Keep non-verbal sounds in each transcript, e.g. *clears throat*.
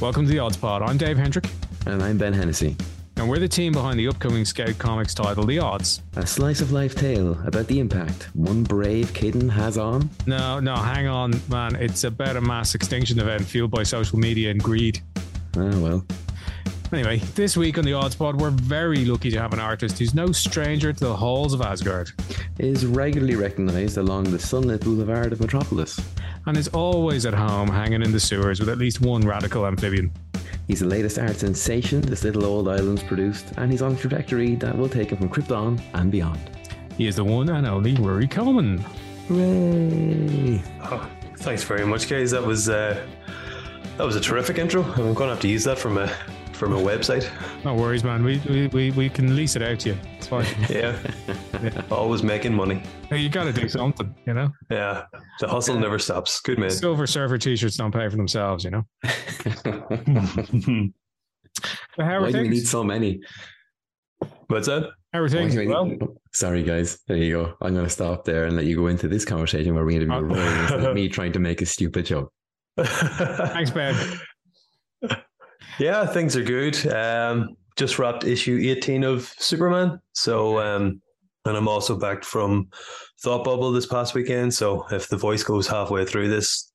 Welcome to the Odds Pod. I'm Dave Hendrick, And I'm Ben Hennessy. and we're the team behind the upcoming Scout Comics title, The Odds. A slice of life tale about the impact one brave kitten has on. No, no, hang on, man. It's about a mass extinction event fueled by social media and greed. Ah, well. Anyway, this week on the Odds Pod, we're very lucky to have an artist who's no stranger to the halls of Asgard Is regularly recognised along the sunlit boulevard of Metropolis. And is always at home hanging in the sewers with at least one radical amphibian. He's the latest art sensation this little old island's produced, and he's on a trajectory that will take him from Krypton and beyond. He is the one and only Ruairi Coleman. Hooray! Oh, thanks very much, guys. That was uh, that was a terrific intro. I'm going to have to use that from a from a website. *laughs* No worries, man. We, we, we, we can lease it out to you. It's fine. *laughs* Yeah, always making money. Hey, you got to do something, you know? Yeah, the hustle never stops. Good man. Silver Surfer t shirts don't pay for themselves, you know? *laughs* But how are Why do we need so many? What's that? How are things? Well, Sorry, guys. There you go. I'm going to stop there and let you go into this conversation where we interview Oh. Roy instead of me trying to make a stupid joke. thanks, Ben. Yeah, things are good. Um, just wrapped issue 18 of Superman. So, um, and I'm also back from Thought Bubble this past weekend. So, if the voice goes halfway through this,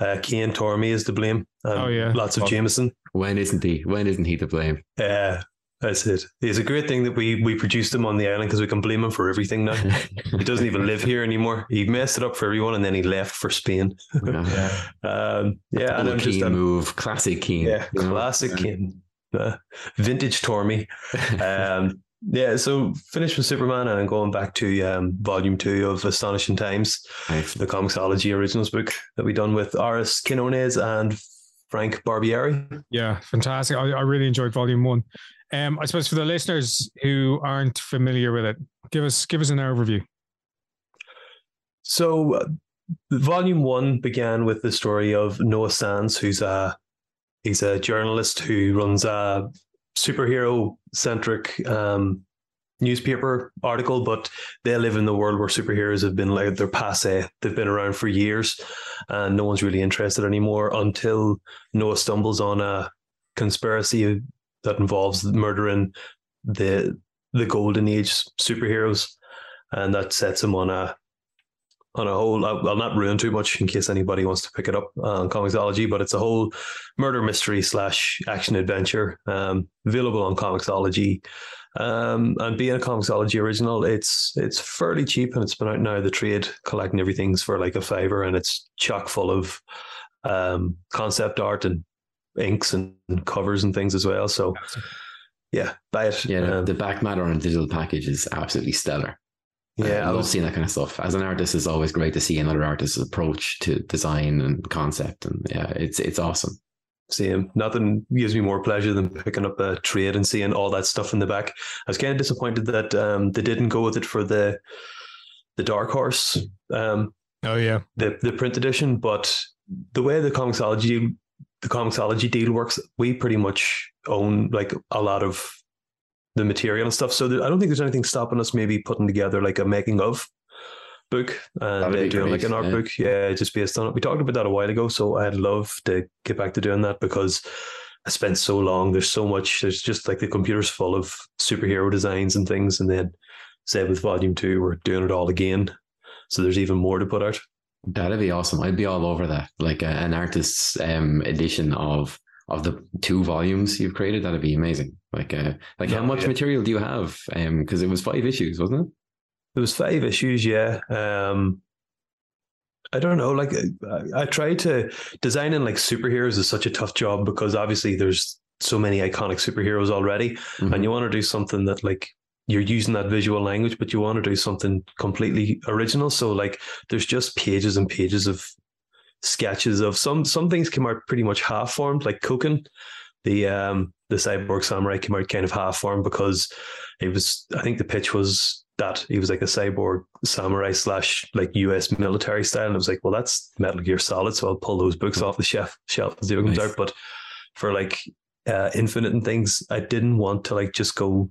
uh, Cian Tormey is to blame. Um, Oh, yeah. lots of Well- Jameson. When isn't he? When isn't he to blame? Yeah, that's it. It's a great thing that we we produced him on the island because we can blame him for everything now. *laughs* he doesn't even live here anymore. He messed it up for everyone, and then he left for Spain. yeah. *laughs* Um, yeah, and I'm just Cian move, classic Cian. yeah, you know? classic Cian, uh, vintage Tormey. Um, *laughs* yeah, so finish with Superman, and I'm going back to um, volume two of Astonishing Times, Nice. the Comixology Originals book that we done with Aris Quinones and Frank Barbiere. Yeah, fantastic. I, I really enjoyed volume one. Um, I suppose for the listeners who aren't familiar with it, give us give us an overview. So, uh, volume one began with the story of Noah Sands, who's a he's a journalist who runs a superhero centric um, newspaper article, but they live in the world where superheroes have been like they're passe. They've been around for years, and no one's really interested anymore until Noah stumbles on a conspiracy that involves murdering the the golden age superheroes, and that sets him on a on a whole. I'll I'll not ruin too much in case anybody wants to pick it up on Comixology, but it's a whole murder mystery slash action adventure um, available on Comixology. Um, and being a Comixology original, it's it's fairly cheap and it's been out now. The trade collecting everything's for like a fiver, and it's chock full of um, concept art and inks and covers and things as well. So yeah, buy it. Yeah, the- Um, the back matter on a digital package is absolutely stellar. yeah, I love seeing that kind of stuff. As an artist, it's always great to see another artist's approach to design and concept, and yeah, it's it's awesome. Same. Nothing gives me more pleasure than picking up a trade and seeing all that stuff in the back. I was kind of disappointed that um, they didn't go with it for the the Dark Horse, um, Oh yeah, the the print edition. But the way the Comixology the Comixology deal works, we pretty much own like a lot of the material and stuff. So there, I don't think there's anything stopping us maybe putting together like a making of book and uh, doing like an art yeah. book. Yeah, just based on it. We talked about that a while ago, so I'd love to get back to doing that because I spent so long. There's so much. There's just like the computer's full of superhero designs and things, and then say with volume two, we're doing it all again. So there's even more to put out. That'd be awesome. I'd be all over that. Like a, an artist's um, edition of of the two volumes you've created. That'd be amazing. Like, uh, like how Oh, much yeah. material do you have? Um, because it was five issues, wasn't it? It was five issues, yeah. Um, I don't know. Like I, I tried to designing like superheroes is such a tough job because obviously there's so many iconic superheroes already, Mhm. and you want to do something that like you're using that visual language, but you want to do something completely original. So like there's just pages and pages of sketches of some some things came out pretty much half formed, like Koken, the um the cyborg samurai came out kind of half formed because it was I think the pitch was that he was like a cyborg samurai slash like US military style. And I was like, well, that's Metal Gear Solid, so I'll pull those books off the shelf shelf as it comes Nice. out. But for like uh, Infinite and things, I didn't want to like just go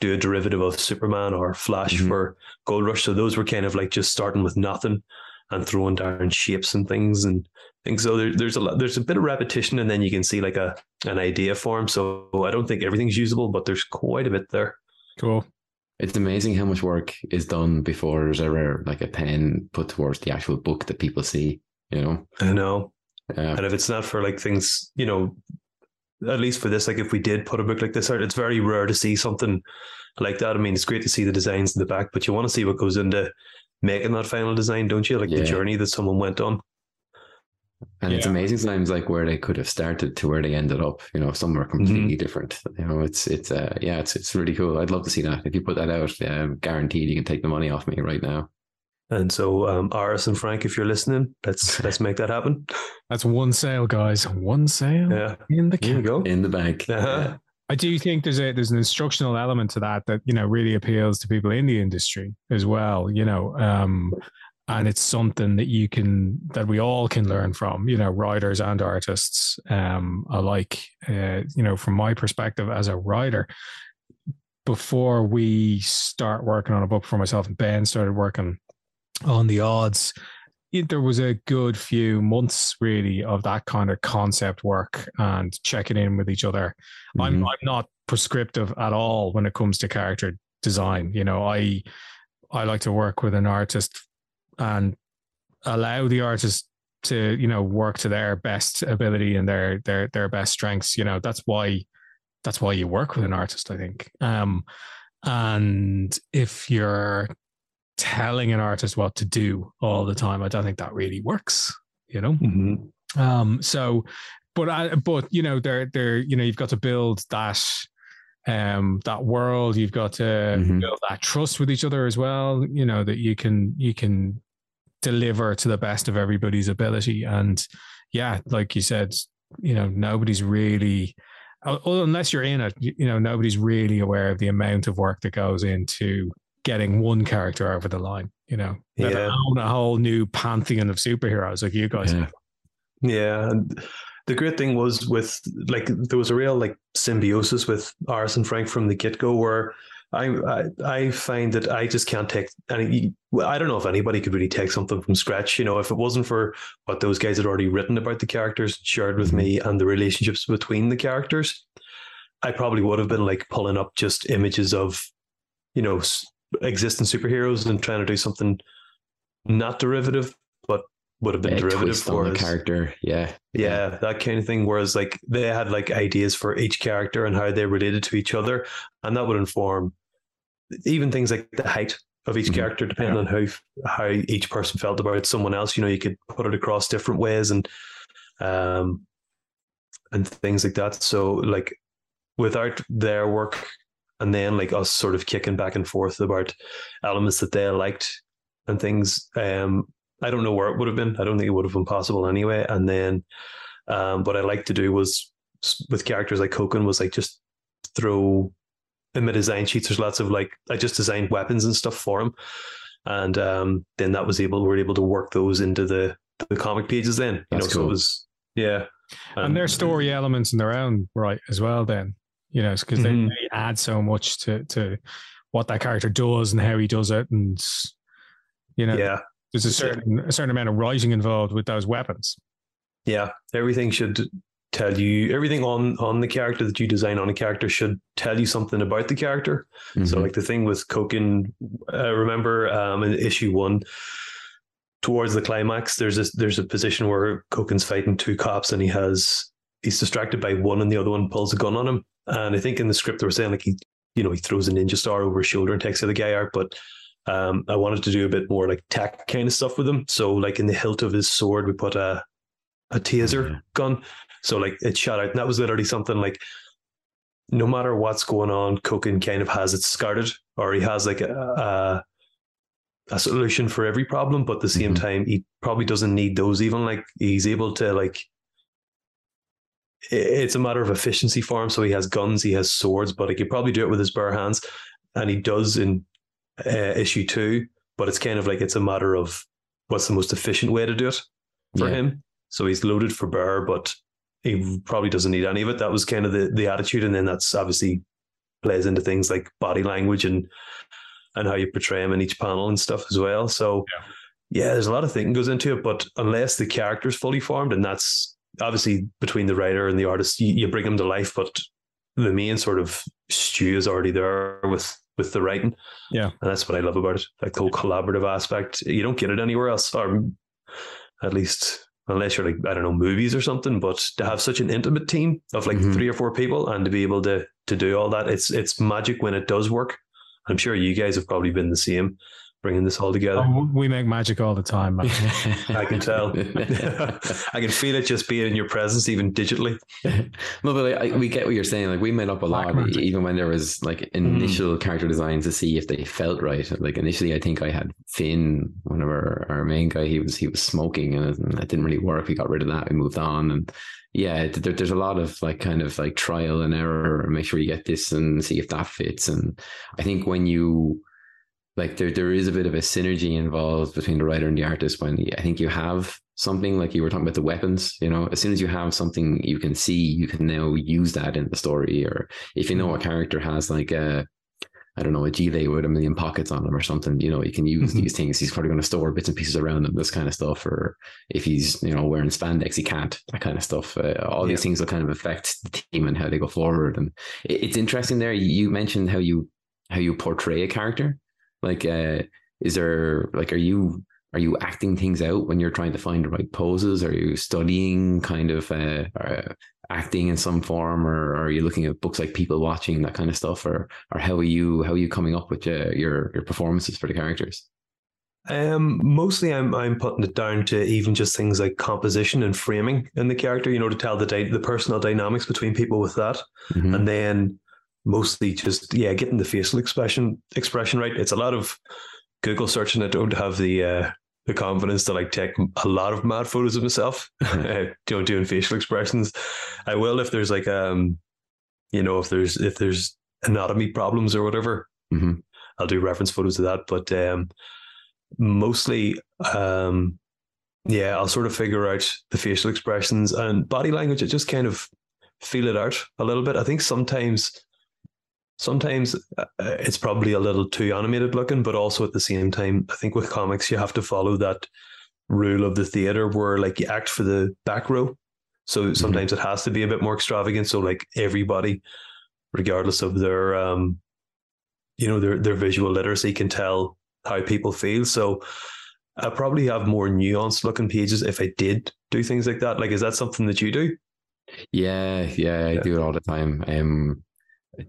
do a derivative of Superman or Flash Mhm. for Gold Rush. So those were kind of like just starting with nothing and throwing down shapes and things and think so. There, there's a lot, there's a bit of repetition, and then you can see like a an idea form. So I don't think everything's usable, but there's quite a bit there. Cool. It's amazing how much work is done before there's ever like a pen put towards the actual book that people see. You know, I know. yeah, And if it's not for like things, you know, at least for this, like if we did put a book like this out, it's very rare to see something like that. I mean, it's great to see the designs in the back, but you want to see what goes into making that final design, don't you? Like Yeah. the journey that someone went on. and it's amazing sometimes like where they could have started to where they ended up. You know, somewhere completely different. You know, it's it's uh yeah, it's it's really cool. I'd love to see that. If you put that out, um, guaranteed you can take the money off me right now. And so, um, Aris and Frank, if you're listening, let's let's make that happen. That's one sale, guys. One sale Yeah, in the here we can. go. In the bank. Uh-huh. I do think there's a there's an instructional element to that that you know really appeals to people in the industry as well. You know, um, and it's something that you can that we all can learn from. You know, writers and artists um, alike. Uh, you know, from my perspective as a writer, before we start working on a book for myself and Ben started working on the odds. There was a good few months really of that kind of concept work and checking in with each other I'm Mhm. I'm not prescriptive at all when it comes to character design. You know, I I like to work with an artist and allow the artist to you know work to their best ability and their their their best strengths. You know, that's why that's why you work with an artist. I think. Um, and if you're telling an artist what to do all the time, I don't think that really works. You know. Mhm. Um, so, but I, but you know, they're they're you know, you've got to build that um that world. You've got to Mhm. build that trust with each other as well. You know that you can you can deliver to the best of everybody's ability. And yeah, like you said, you know, nobody's really. Unless you're in it, you know, nobody's really aware of the amount of work that goes into getting one character over the line. You know, Yeah. alone a whole new pantheon of superheroes like you guys. Yeah. Yeah, and the great thing was with like there was a real like symbiosis with Aris and Frank from the get go, where I, I I find that I just can't take any. I don't know if anybody could really take something from scratch. You know, if it wasn't for what those guys had already written about the characters, shared with mm-hmm. me, and the relationships between the characters, I probably would have been like pulling up just images of, you know, existing superheroes and trying to do something not derivative, but would have been A derivative for on the character. Yeah. Yeah, that kind of thing. Whereas like they had like ideas for each character and how they related to each other, and that would inform even things like the height of each Mhm. character, depending on how how each person felt about someone else. You know, you could put it across different ways and um and things like that. So like without their work and then like us sort of kicking back and forth about elements that they liked and things, um, I don't know where it would have been. I don't think it would have been possible anyway. And then um, what I like to do was with characters like Koken was like just throw in my design sheets. There's lots of like I just designed weapons and stuff for him, and um, then that was able we were able to work those into the the comic pages. Then you That's know, so cool. it was yeah, and their story elements in their own right as well then you know because they, Mhm. they add so much to to what that character does and how he does it and you know yeah. there's a certain a certain amount of writing involved with those weapons Yeah, everything should tell you everything on on the character that you design on a character should tell you something about the character. So Mhm. like the thing with Koken, uh, remember um, in issue one, towards the climax, there's this there's a position where Koken's fighting two cops and he has he's distracted by one and the other one pulls a gun on him. And I think in the script they were saying like he you know he throws a ninja star over his shoulder and takes the other guy out, but um, I wanted to do a bit more like tech kind of stuff with him. So like in the hilt of his sword, we put a a taser Yeah. gun. So like it shot out, and that was literally something like no matter what's going on, Koken kind of has it scouted, or he has like a, a a solution for every problem. But at the same Mhm. time, he probably doesn't need those. Even like he's able to like. It's a matter of efficiency for him. So he has guns, he has swords, but he could probably do it with his bare hands, and he does in uh, issue two. But it's kind of like it's a matter of what's the most efficient way to do it for Yeah. him. So he's loaded for bear, but he probably doesn't need any of it. That was kind of the, the attitude. And then that's obviously plays into things like body language and and how you portray him in each panel and stuff as well. So yeah, there's a lot of thinking goes into it, but unless the character's fully formed, and that's obviously between the writer and the artist, you, you bring them to life, but the main sort of stew is already there with with the writing. Yeah. And that's what I love about it. Like the whole collaborative aspect. You don't get it anywhere else, or at least unless you're like, I don't know, movies or something. But to have such an intimate team of like Mhm. three or four people and to be able to to do all that, it's it's magic when it does work. I'm sure you guys have probably been the same, bringing this all together. Oh, we make magic all the time, man. *laughs* I can tell. *laughs* I can feel it just being in your presence, even digitally. *laughs* no, but like, I, we get what you're saying. Like we met up a Black lot, magic. even when there was like mm. initial character designs to see if they felt right. Like initially, I think I had Finn, one of our, our main guy. He was he was smoking, and it, and it didn't really work. We got rid of that. We moved on, and yeah, there, there's a lot of like kind of like trial and error. and Make sure you get this and see if that fits. And I think when you like there there is a bit of a synergy involved between the writer and the artist when I think you have something like you were talking about the weapons, you know, as soon as you have something you can see, you can now use that in the story. Or if you know a character has like a I don't know, a gilet with a million pockets on him or something, you know, you can use Mhm. these things. He's probably going to store bits and pieces around him, this kind of stuff. Or if he's, you know, wearing spandex, he can't, that kind of stuff. Uh, all these things will kind of affect the team and how they go forward. And it, it's interesting there. You mentioned how you, how you portray a character. Like, uh, is there like, are you, are you acting things out when you're trying to find the right poses? Are you studying kind of, uh, uh acting in some form, or, or are you looking at books like People Watching, that kind of stuff, or or how are you how are you coming up with uh, your your performances for the characters? Um, mostly I'm I'm putting it down to even just things like composition and framing in the character, you know, to tell the dy- the personal dynamics between people with that. Mhm. and then mostly just yeah getting the facial expression expression right. It's a lot of google searching. I don't have the uh the confidence to like take a lot of mad photos of myself. Uh, you know doing facial expressions. I will if there's like um you know if there's if there's anatomy problems or whatever Mhm. i'll do reference photos of that. But um mostly um yeah i'll sort of figure out the facial expressions and body language. I just kind of feel it out a little bit. I think sometimes sometimes uh, it's probably a little too animated looking but also at the same time i think with comics you have to follow that rule of the theater where like you act for the back row so sometimes it has to be a bit more extravagant so like everybody regardless of their um you know their their visual literacy can tell how people feel so I probably have more nuanced looking pages if I did do things like that. Like, is that something that you do? Yeah, yeah, I Yeah. do it all the time. Um,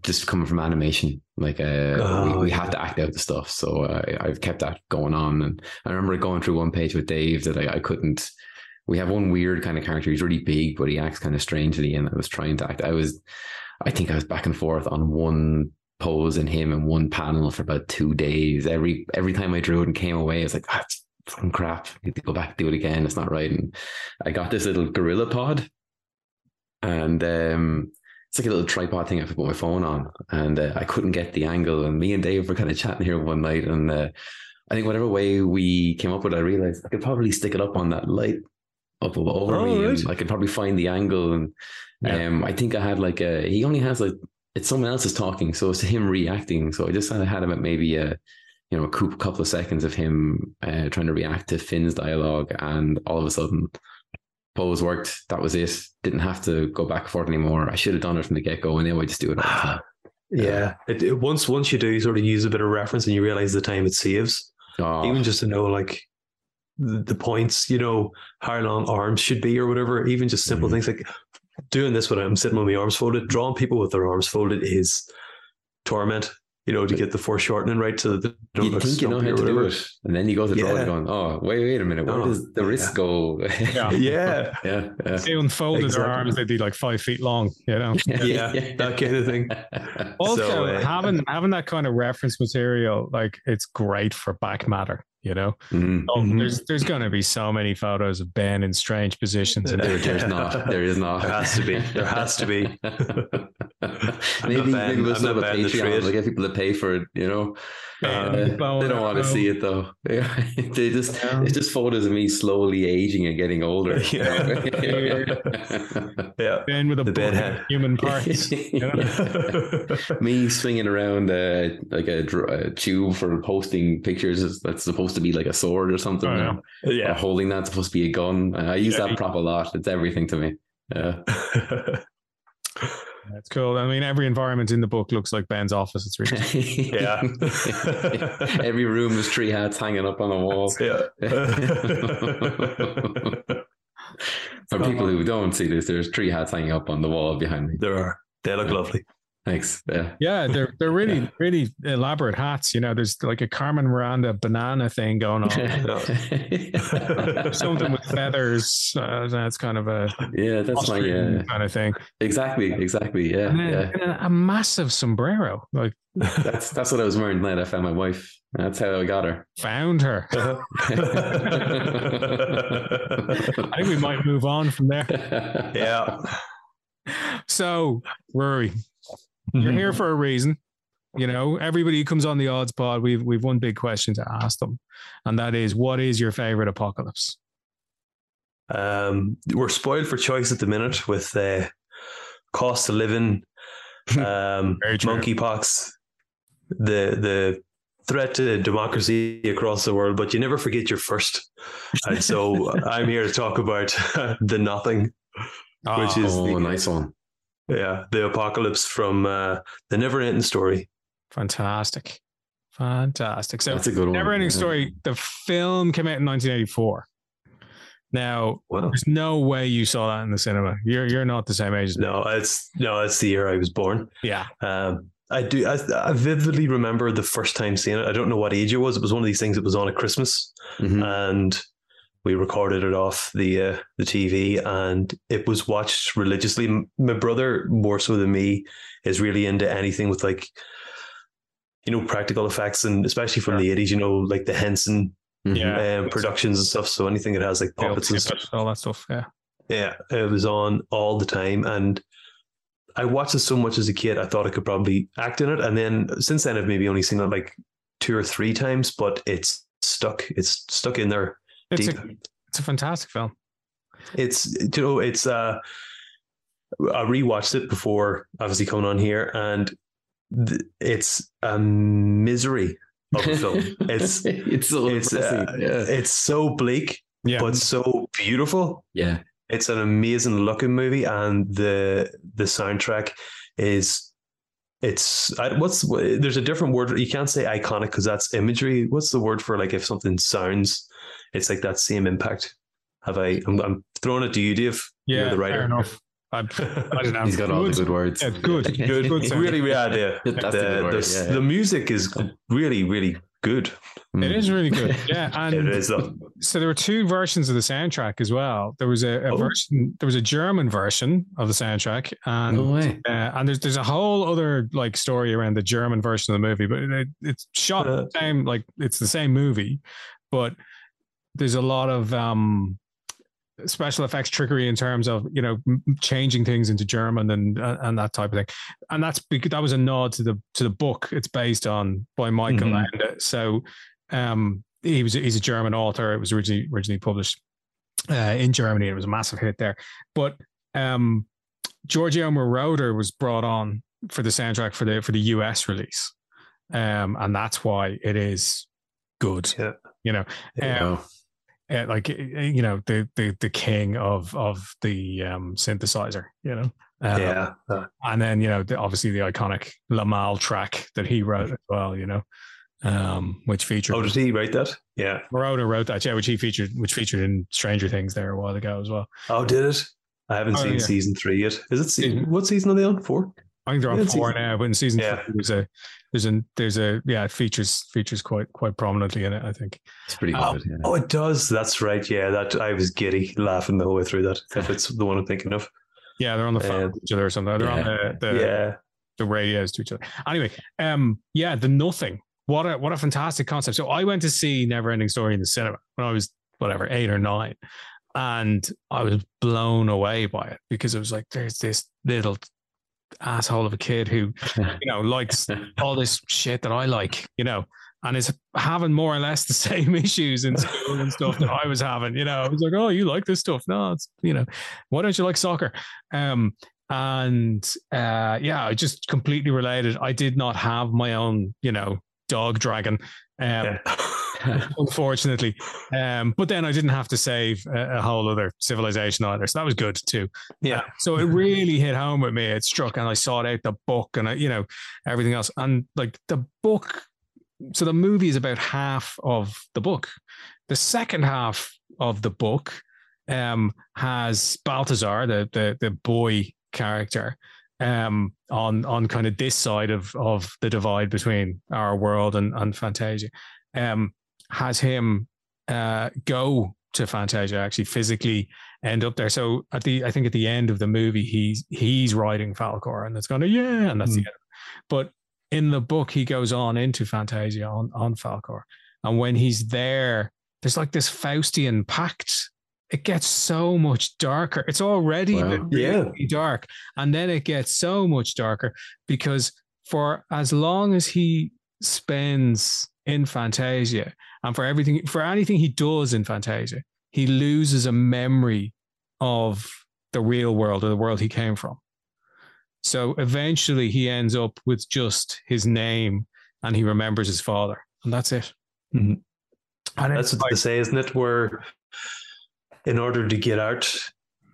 just coming from animation, like uh, Oh, we, we yeah. have to act out the stuff. So uh, I've kept that going on, and I remember going through one page with Dave that I, I couldn't. We have one weird kind of character. He's really big, but he acts kind of strangely, and I was trying to act. I was, I think I was back and forth on one pose in him in one panel for about two days. Every every time I drew it and came away, I was like, ah, it's fucking crap. I need to go back and do it again. It's not right. And I got this little gorilla pod and um, it's like a little tripod thing I put my phone on, and uh, I couldn't get the angle. And me and Dave were kind of chatting here one night, and uh, I think whatever way we came up with, I realized I could probably stick it up on that light up over Oh, me, right. and I could probably find the angle. And Yeah. um, I think I had like a he only has like it's someone else is talking, so it's him reacting. So I just kind of had him at maybe a you know a couple of seconds of him uh, trying to react to Finn's dialogue, and all of a sudden pose worked. That was it. Didn't have to go back and forth anymore. I should have done it from the get go, and now I just do it all the time. Yeah. It, it- once once you do sort of use a bit of reference and you realize the time it saves, Oh, even just to know like the, the points, you know, how long arms should be or whatever, even just simple Mhm. things like doing this when I'm sitting with my arms folded, drawing people with their arms folded is torment. You know, to get the foreshortening right so that they don't you look think you know how to do it, and then you go to draw Yeah. it, going, "Oh, wait, wait a minute, where Oh, does the wrist yeah. go?" *laughs* Yeah. Yeah. yeah, yeah. They unfolded Exactly. their arms, they'd be like five feet long, you know. *laughs* Yeah, that kind of thing. Also, So, uh, having having that kind of reference material, like it's great for back matter, you know. Mm. Oh, Mhm. There's there's going to be so many photos of Ben in strange positions, and There, there's not. There is not. There has to be. There has to be. *laughs* maybe not maybe we'll bad- set up a not bad in the Patreon. trade. We'll get people to pay for it. You know, Ben Uh, they don't want to see it though. *laughs* they just Yeah. it's just photos of me slowly aging and getting older. *laughs* Yeah. know? Yeah. Ben with a The Ben head. human parts. you know? me swinging around uh, like a, a tube for posting pictures that's supposed supposed to be like a sword or something. Oh, yeah. Or holding that's supposed to be a gun. Uh, I use Yeah. that prop a lot. It's everything to me. Yeah. *laughs* That's cool. I mean, every environment in the book looks like Ben's office. It's really *laughs* Yeah. *laughs* Every room is tree hats hanging up on the wall. yeah. For people who don't see this, there's tree hats hanging up on the wall behind me. there are. They look lovely. Thanks. Yeah. yeah, they're *laughs* they're really really elaborate hats. You know, there's like a Carmen Miranda banana thing going on. *laughs* Something with feathers. Uh, that's kind of a yeah, that's my Austrian yeah. kind of thing. Exactly, exactly. Yeah, And then, yeah. and a massive sombrero. Like That's that's what I was wearing tonight. I found my wife. That's how I got her. found her. *laughs* I think we might move on from there. yeah. So, Ruairi, you're here for a reason. You know, everybody who comes on the odds pod, we've we've one big question to ask them, and that is, what is your favorite apocalypse? Um, we're spoiled for choice at the minute with uh, cost of living, *laughs* um, monkeypox, the the threat to democracy across the world. But you never forget your first, and so *laughs* I'm here to talk about *laughs* the nothing, which is Oh, the, nice one. Yeah the apocalypse from uh, the never ending story. fantastic, fantastic. So, That's a good one. Never Ending yeah. Story. The film came out in 1984. Now, Wow. there's no way you saw that in the cinema. You're you're not the same age as me. No, it's no, it's the year I was born. Yeah, Um, I do. I, I vividly remember the first time seeing it. I don't know what age it was. It was one of these things that was on at Christmas, Mhm. and we recorded it off the uh, the TV, and it was watched religiously. My brother, more so than me, is really into anything with like, you know, practical effects, and especially from the eighties. You know, like the Henson Mhm. Yeah. um, productions and stuff. So anything that has like puppets and stuff. all that stuff. Yeah, Yeah, it was on all the time, and I watched it so much as a kid. I thought I could probably act in it, and then since then, I've maybe only seen it like two or three times, but it's stuck. It's stuck in there it's deep. a it's a fantastic film. It's you know, it's uh, I rewatched it before obviously coming on here, and th- it's a misery of a film. *laughs* It's it's so it's uh, yeah. it's so bleak, Yeah, but so beautiful. yeah. it's an amazing looking movie and the the soundtrack is it's I, what's there's a different word you can't say iconic because that's imagery what's the word for like if something sounds it's like that same impact have i i'm, I'm throwing it to you dave yeah, you're the writer fair enough. I, *laughs* I don't know. He's got all the Good. good words. Yeah, good, good, good *laughs* really yeah the, That's the, the good word, the, yeah. the music is really really good Mm. It is really good. *laughs* Yeah, and is though so there were two versions of the soundtrack as well. There was a, a Oh. version, there was a German version of the soundtrack, and No way. uh, and there's there's a whole other like story around the German version of the movie, but it, it's shot Uh. the same like it's the same movie, but there's a lot of um special effects trickery in terms of you know changing things into German and uh, and that type of thing, and that's because that was a nod to the to the book it's based on by Michael Mhm. Ende. So um he was he's a German author. It was originally originally published uh, in Germany. It was a massive hit there, but um Giorgio Moroder was brought on for the soundtrack for the for the US release, um, and that's why it is good. Yeah. You know, Yeah. um, like uh, you know the the the king of of the um synthesizer. You know, Um, yeah Uh, and then you know the, obviously the iconic Limahl track that he wrote as well. You know, um, which featured oh did he write that yeah Moroder wrote that, yeah, which he featured, which featured in Stranger Things there a while ago as well. oh did it i haven't Oh, seen yeah. season three yet is it se- Mhm. what season are they on four I think they're on Yeah, four season- now, but in season Yeah. three, there's a there's a there's a yeah it features features quite quite prominently in it. I think. it's pretty good. yeah. Oh, it does. That's right. Yeah, that I was giddy laughing the whole way through that. If *laughs* it's the one I'm thinking of. Yeah, they're on the phone Uh, each other or something. They're on the the, yeah. the radios to each other. Anyway, um, yeah, the nothing. What a what a fantastic concept. So I went to see Neverending Story in the cinema when I was whatever eight or nine, and I was blown away by it because it was like there's this little asshole of a kid who *laughs* you know likes all this shit that I like, you know, and is having more or less the *laughs* same issues in school and stuff that I was having. You know, I was like, oh, you like this stuff? No, it's you know, why don't you like soccer? Um, and uh, yeah, I just completely related. I did not have my own, you know, dog dragon. Um, yeah. *laughs* *laughs* unfortunately. Um, but then I didn't have to save a, a, whole other civilization either, so that was good too. Yeah. Uh, so it really hit home with me. It struck, and I sought out the book and I, you know everything else, and like the book. So the movie is about half of the book. The second half of the book um, has Balthazar, the the the boy character, um, on on kind of this side of of the divide between our world and and Fantasia, um, has him uh, go to Fantasia actually physically end up there. So at the I think at the end of the movie he's he's riding Falkor, and it's going to yeah and that's mm. the hmm. end. But in the book he goes on into Fantasia on on Falkor, and when he's there, there's like this Faustian pact it gets so much darker. It's already wow. really yeah. dark. And then it gets so much darker because for as long as he spends in Fantasia and for everything, for anything he does in Fantasia, he loses a memory of the real world or the world he came from. So eventually he ends up with just his name and he remembers his father. And that's it. Mm-hmm. And that's what like, they say, isn't it? Where in order to get out,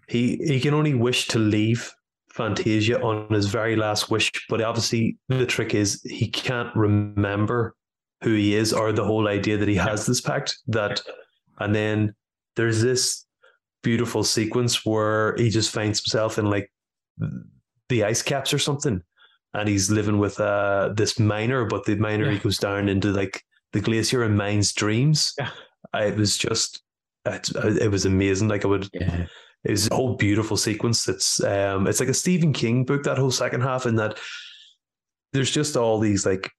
he he can only wish to leave Fantasia on his very last wish. But obviously, the trick is he can't remember who he is or the whole idea that he has this pact. That, and then there's this beautiful sequence where he just finds himself in like the ice caps or something, and he's living with uh this miner, but the miner yeah. he goes down into like the glacier and mines dreams. Yeah. It was just it, it was amazing. Like I would, yeah. it was a whole beautiful sequence. It's um, it's like a Stephen King book. That whole second half, and that there's just all these like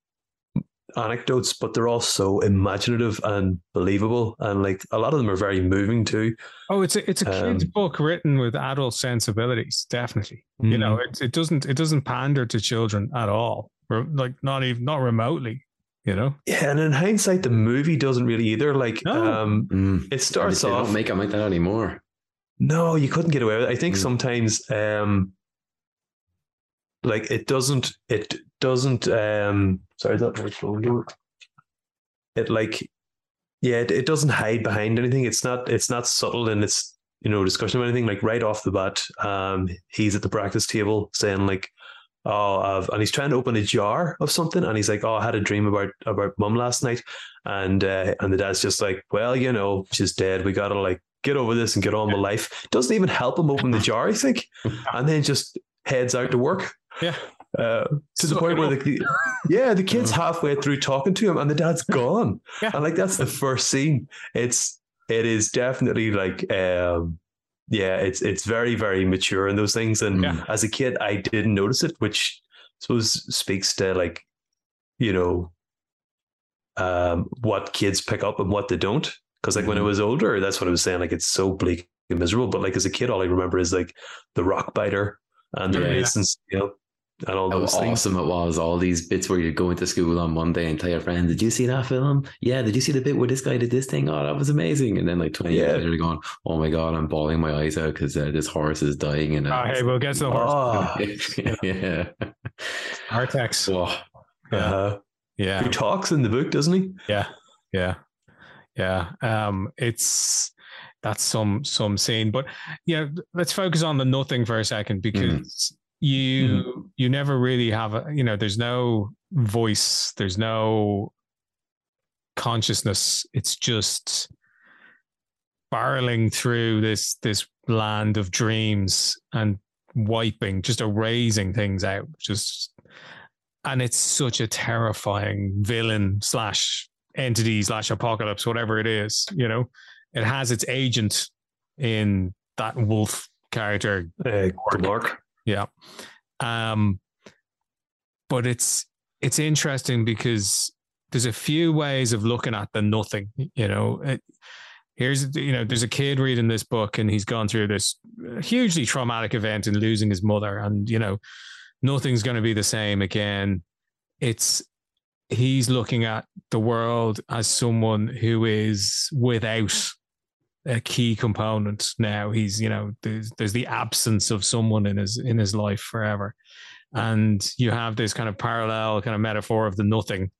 anecdotes, but they're all so imaginative and believable, and like a lot of them are very moving too. Oh, it's a it's a kid's um, book written with adult sensibilities, definitely. Mm-hmm. You know, it it doesn't it doesn't pander to children at all, or like not even not remotely you know yeah and in hindsight the movie doesn't really either like no. um mm. it starts they off don't make it like that anymore no you couldn't get away with it i think mm. sometimes um like it doesn't it doesn't um sorry that my it like yeah it, it doesn't hide behind anything it's not it's not subtle in its you know discussion of anything like right off the bat um he's at the practice table saying like oh, and he's trying to open a jar of something, and he's like, oh, I had a dream about about mum last night, and uh, and the dad's just like, well, you know, she's dead. We gotta like get over this and get on with life. Doesn't even help him open the jar, I think, *laughs* and then just heads out to work. Yeah. Uh, to the point where the yeah the kid's halfway through talking to him and the dad's *laughs* gone yeah. and like that's the first scene it's it is definitely like um yeah, it's it's very very mature in those things. And yeah. as a kid, I didn't notice it, which I suppose speaks to like you know um, what kids pick up and what they don't. Because like mm-hmm. when I mm-hmm. was older, that's what I was saying. Like it's so bleak and miserable. But like as a kid, all I remember is like the rock biter and the yeah, you know, and all How those things. awesome it was! All these bits where you go into school on Monday and tell your friend, "Did you see that film? Yeah, did you see the bit where this guy did this thing? Oh, that was amazing!" And then like twenty yeah. years later, going, "Oh my god, I'm bawling my eyes out because uh, this horse is dying." And uh, oh, hey, we'll get to the horse. Oh. *laughs* *laughs* yeah, Artax. Oh. Yeah, uh-huh. yeah. He talks in the book, doesn't he? Yeah, yeah, yeah. Um, it's that's some some scene, but yeah, let's focus on the nothing for a second because. Mm you mm-hmm. you never really have a you know there's no voice there's no consciousness. It's just barreling through this this land of dreams and wiping just erasing things out just and it's such a terrifying villain slash entity slash apocalypse whatever it is you know? It has its agent in that wolf character uh, yeah. Um, but it's it's interesting because there's a few ways of looking at the nothing. You know, it, here's you know, there's a kid reading this book and he's gone through this hugely traumatic event in losing his mother, and you know, nothing's going to be the same again. It's he's looking at the world as someone who is without a key component now. He's, you know, there's there's the absence of someone in his in his life forever. And you have this kind of parallel kind of metaphor of the nothing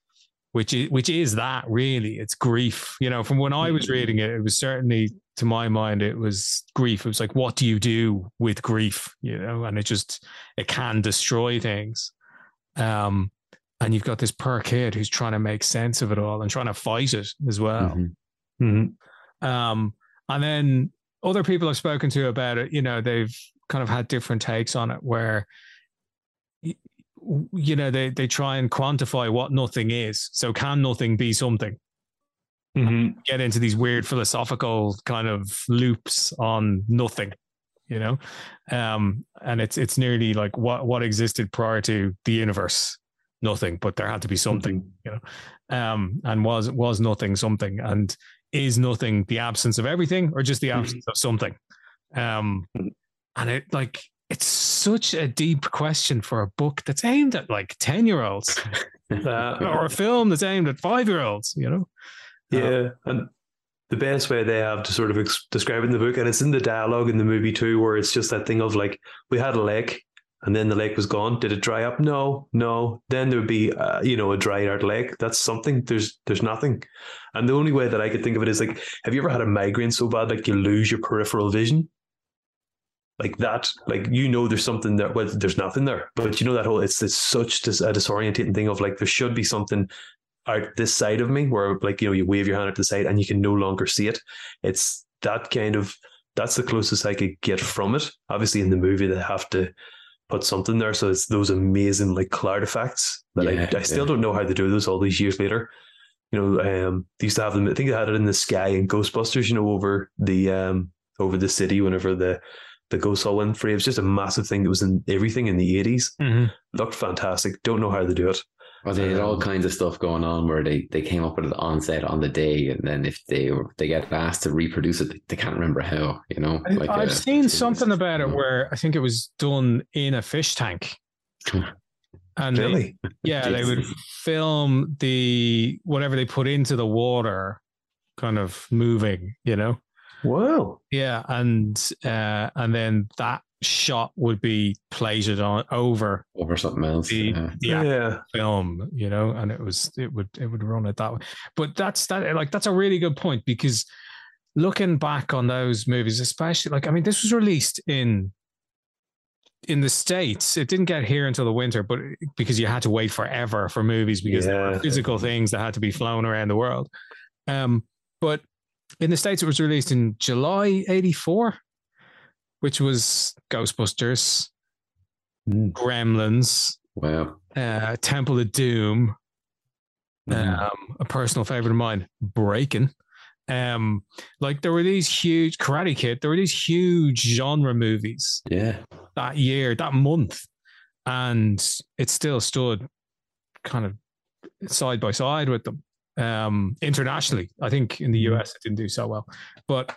which is which is that really it's grief you know from when i was reading it it was certainly to my mind it was grief it was like what do you do with grief you know and it just it can destroy things um and you've got this poor kid who's trying to make sense of it all and trying to fight it as well Mm-hmm. Mm-hmm. um and then other people I've spoken to about it, you know, they've kind of had different takes on it where you know they they try and quantify what nothing is. So can nothing be something? Mm-hmm. Get into these weird philosophical kind of loops on nothing, you know? Um and it's it's nearly like what what existed prior to the universe? Nothing, but there had to be something, you know. Um and was was nothing something and is nothing the absence of everything or just the absence of something? Um, and it like it's such a deep question for a book that's aimed at like 10 year olds *laughs* uh, or a film that's aimed at five year olds, you know? Yeah, and the best way they have to sort of ex- describe it in the book, and it's in the dialogue in the movie too, where it's just that thing of like we had a lake, and then the lake was gone. Did it dry up? No, no. Then there would be, uh, you know, a dried out lake. That's something. There's there's nothing, and the only way that I could think of it is like, have you ever had a migraine so bad like you lose your peripheral vision? Like that, like you know, there's something there. Well, there's nothing there, but you know that whole it's it's such dis- a disorientating thing of like there should be something out this side of me where like you know you wave your hand at the side and you can no longer see it it's that kind of that's the closest i could get from it obviously in the movie they have to put something there. So it's those amazing like cloud effects that Yeah, I, I still yeah. don't know how they do those all these years later. You know um they used to have them i think they had it in the sky in ghostbusters you know over the um over the city whenever the the ghosts all went free. It was just a massive thing that was in everything in the 80s looked fantastic. Don't know how they do it Well, they had all Um, kinds of stuff going on where they, they came up with it on set on the day, and then if they they get asked to reproduce it, they can't remember how. You know, I- I've uh, seen it's- something about it know. where I think it was done in a fish tank. *laughs* And they- really yeah, they would film the whatever they put into the water kind of moving, you know? wow Yeah. And uh and then that shot would be plated on over over something else. the, yeah. the yeah film, you know, and it was it would it would run it that way. But that's that like that's a really good point because looking back on those movies, especially like I mean, this was released in in the states. It didn't get here until the winter, but because you had to wait forever for movies because there were physical things that had to be flown around the world. Um, but in the states, it was released in July '84, which was Ghostbusters, Mm. Gremlins, Wow. uh, Temple of Doom, Mhm. um, a personal favorite of mine, Breaking. Um, like there were these huge Karate Kid, there were these huge genre movies yeah. that year, that month, and it still stood kind of side by side with them. Um, internationally, I think in the US it didn't do so well, but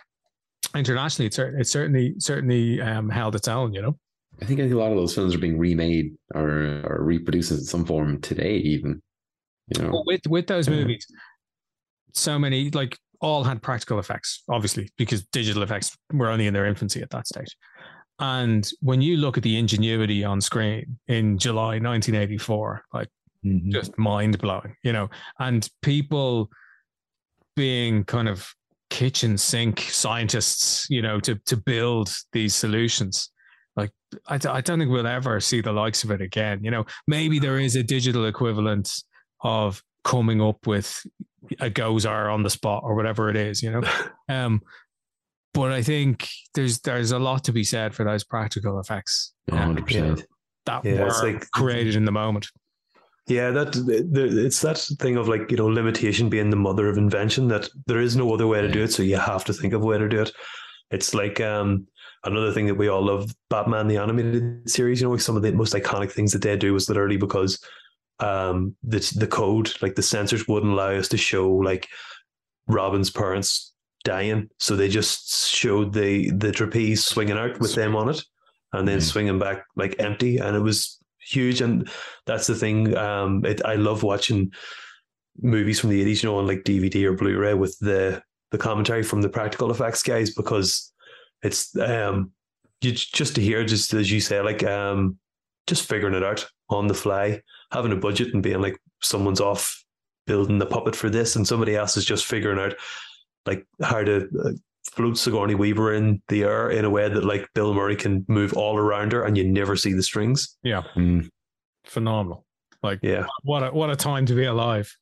internationally, it, cer- it certainly certainly um, held its own. You know, I think a lot of those films are being remade or or reproduced in some form today, even. You know. But with with those movies, so many like all had practical effects, obviously, because digital effects were only in their infancy at that stage. And when you look at the ingenuity on screen in July 1984, like Mhm. just mind blowing, you know, and people being kind of kitchen sink scientists, you know, to to build these solutions. Like I, I don't think we'll ever see the likes of it again. You know, maybe there is a digital equivalent of coming up with a Gozer on the spot or whatever it is, you know. *laughs* Um, but I think there's there's a lot to be said for those practical effects hundred percent. that Yeah, were it's like- created in the moment. Yeah, that it's that thing of like you know limitation being the mother of invention. That there is no other way to do it, so you have to think of a way to do it. It's like um, another thing that we all love, Batman the animated series. You know, some of the most iconic things that they do was literally because um, the the code, like the censors, wouldn't allow us to show like Robin's parents dying, so they just showed the the trapeze swinging out with them on it, and then Mhm. swinging back like empty, and it was huge. And that's the thing. Um, it, I love watching movies from the eighties, you know, on like DVD or Blu-ray with the the commentary from the practical effects guys because it's um you just to hear just as you say like um just figuring it out on the fly, having a budget and being like someone's off building the puppet for this, and somebody else is just figuring out like how to uh, float Sigourney Weaver in the air in a way that like Bill Murray can move all around her, and you never see the strings. Yeah, Mm. phenomenal. Like, Yeah, what a what a time to be alive.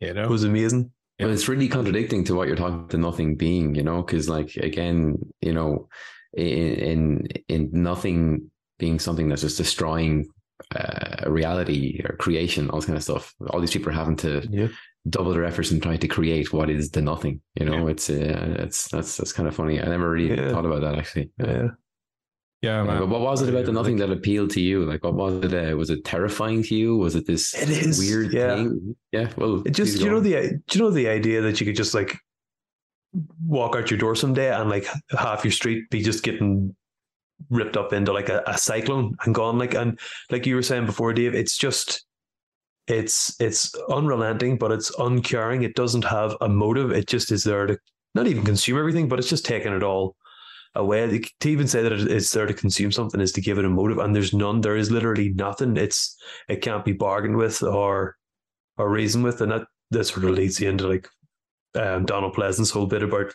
You know. it was amazing. Yeah. But it's really contradicting to what you're talking to nothing being, you know, because like again, you know, in in in nothing being something that's just destroying uh, reality or creation, all this kind of stuff. All these people are having to Yeah, double their efforts in trying to create what is the nothing. You know, it's uh, it's that's that's kind of funny. I never really Yeah. thought about that actually. yeah. yeah, Yeah, but what was it about the nothing like- that appealed to you? Like, what was it? Uh, was it terrifying to you? Was it this It is, weird yeah. thing? Yeah. Well, It just please you know on. the do you know the idea that you could just like walk out your door someday and like half your street be just getting ripped up into like a, a cyclone and gone like and like you were saying before Dave it's just it's it's unrelenting but it's uncaring. It doesn't have a motive. It just is there to not even consume everything but it's just taking it all away. To even say that it's there to consume something is to give it a motive and there's none. There is literally nothing. It's it can't be bargained with or or reason with and that that sort of leads you into like um, Donald Pleasence's whole bit about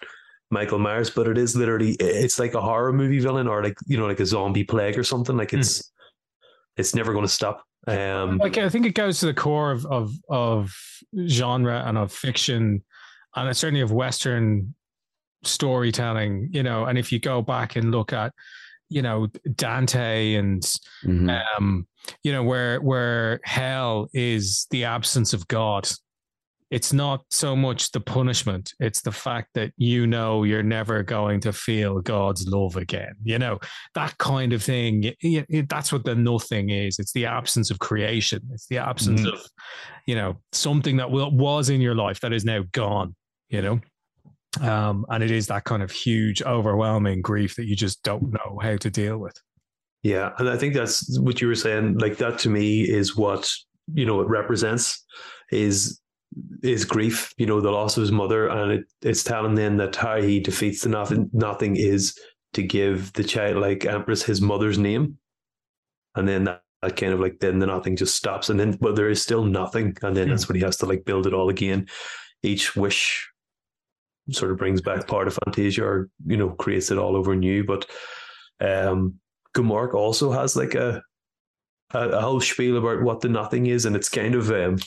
Michael Myers, but it is literally it's like a horror movie villain or like you know like a zombie plague or something. Like it's it's never going to stop. Um, like I think it goes to the core of of of genre and of fiction, and certainly of Western storytelling. You know, and if you go back and look at, you know, Dante and Mhm. um, you know, where where hell is the absence of God. It's not so much the punishment; it's the fact that you know you're never going to feel God's love again. You know that kind of thing. That's what the nothing is. It's the absence of creation. It's the absence Mhm. of, you know, something that will, was in your life that is now gone. You know, um, and it is that kind of huge, overwhelming grief that you just don't know how to deal with. Yeah, and I think that's what you were saying. Like that to me is what you know it represents is is grief. You know, the loss of his mother, and it, it's telling then that how he defeats the nothing. Nothing is to give the childlike empress his mother's name, and then that, that kind of like then the nothing just stops, and then but there is still nothing, and then that's when he has to like build it all again. Each wish sort of brings back part of Fantasia, or you know, creates it all over new, but. um Gmork also has like a, a a whole spiel about what the nothing is, and it's kind of um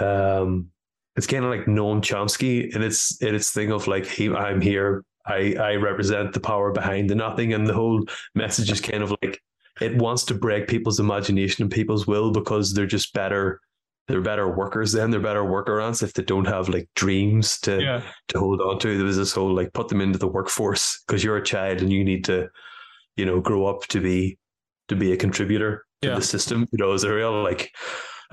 um it's kind of like Noam Chomsky and its in its thing of like hey, I'm here, I I represent the power behind the nothing, and the whole message is kind of like it wants to break people's imagination and people's will because they're just better they're better workers then they're better worker ants if they don't have like dreams to Yeah, to hold on to. There was this whole like put them into the workforce because you're a child and you need to, you know, grow up to be to be a contributor to Yeah. the system. You know, it's a real like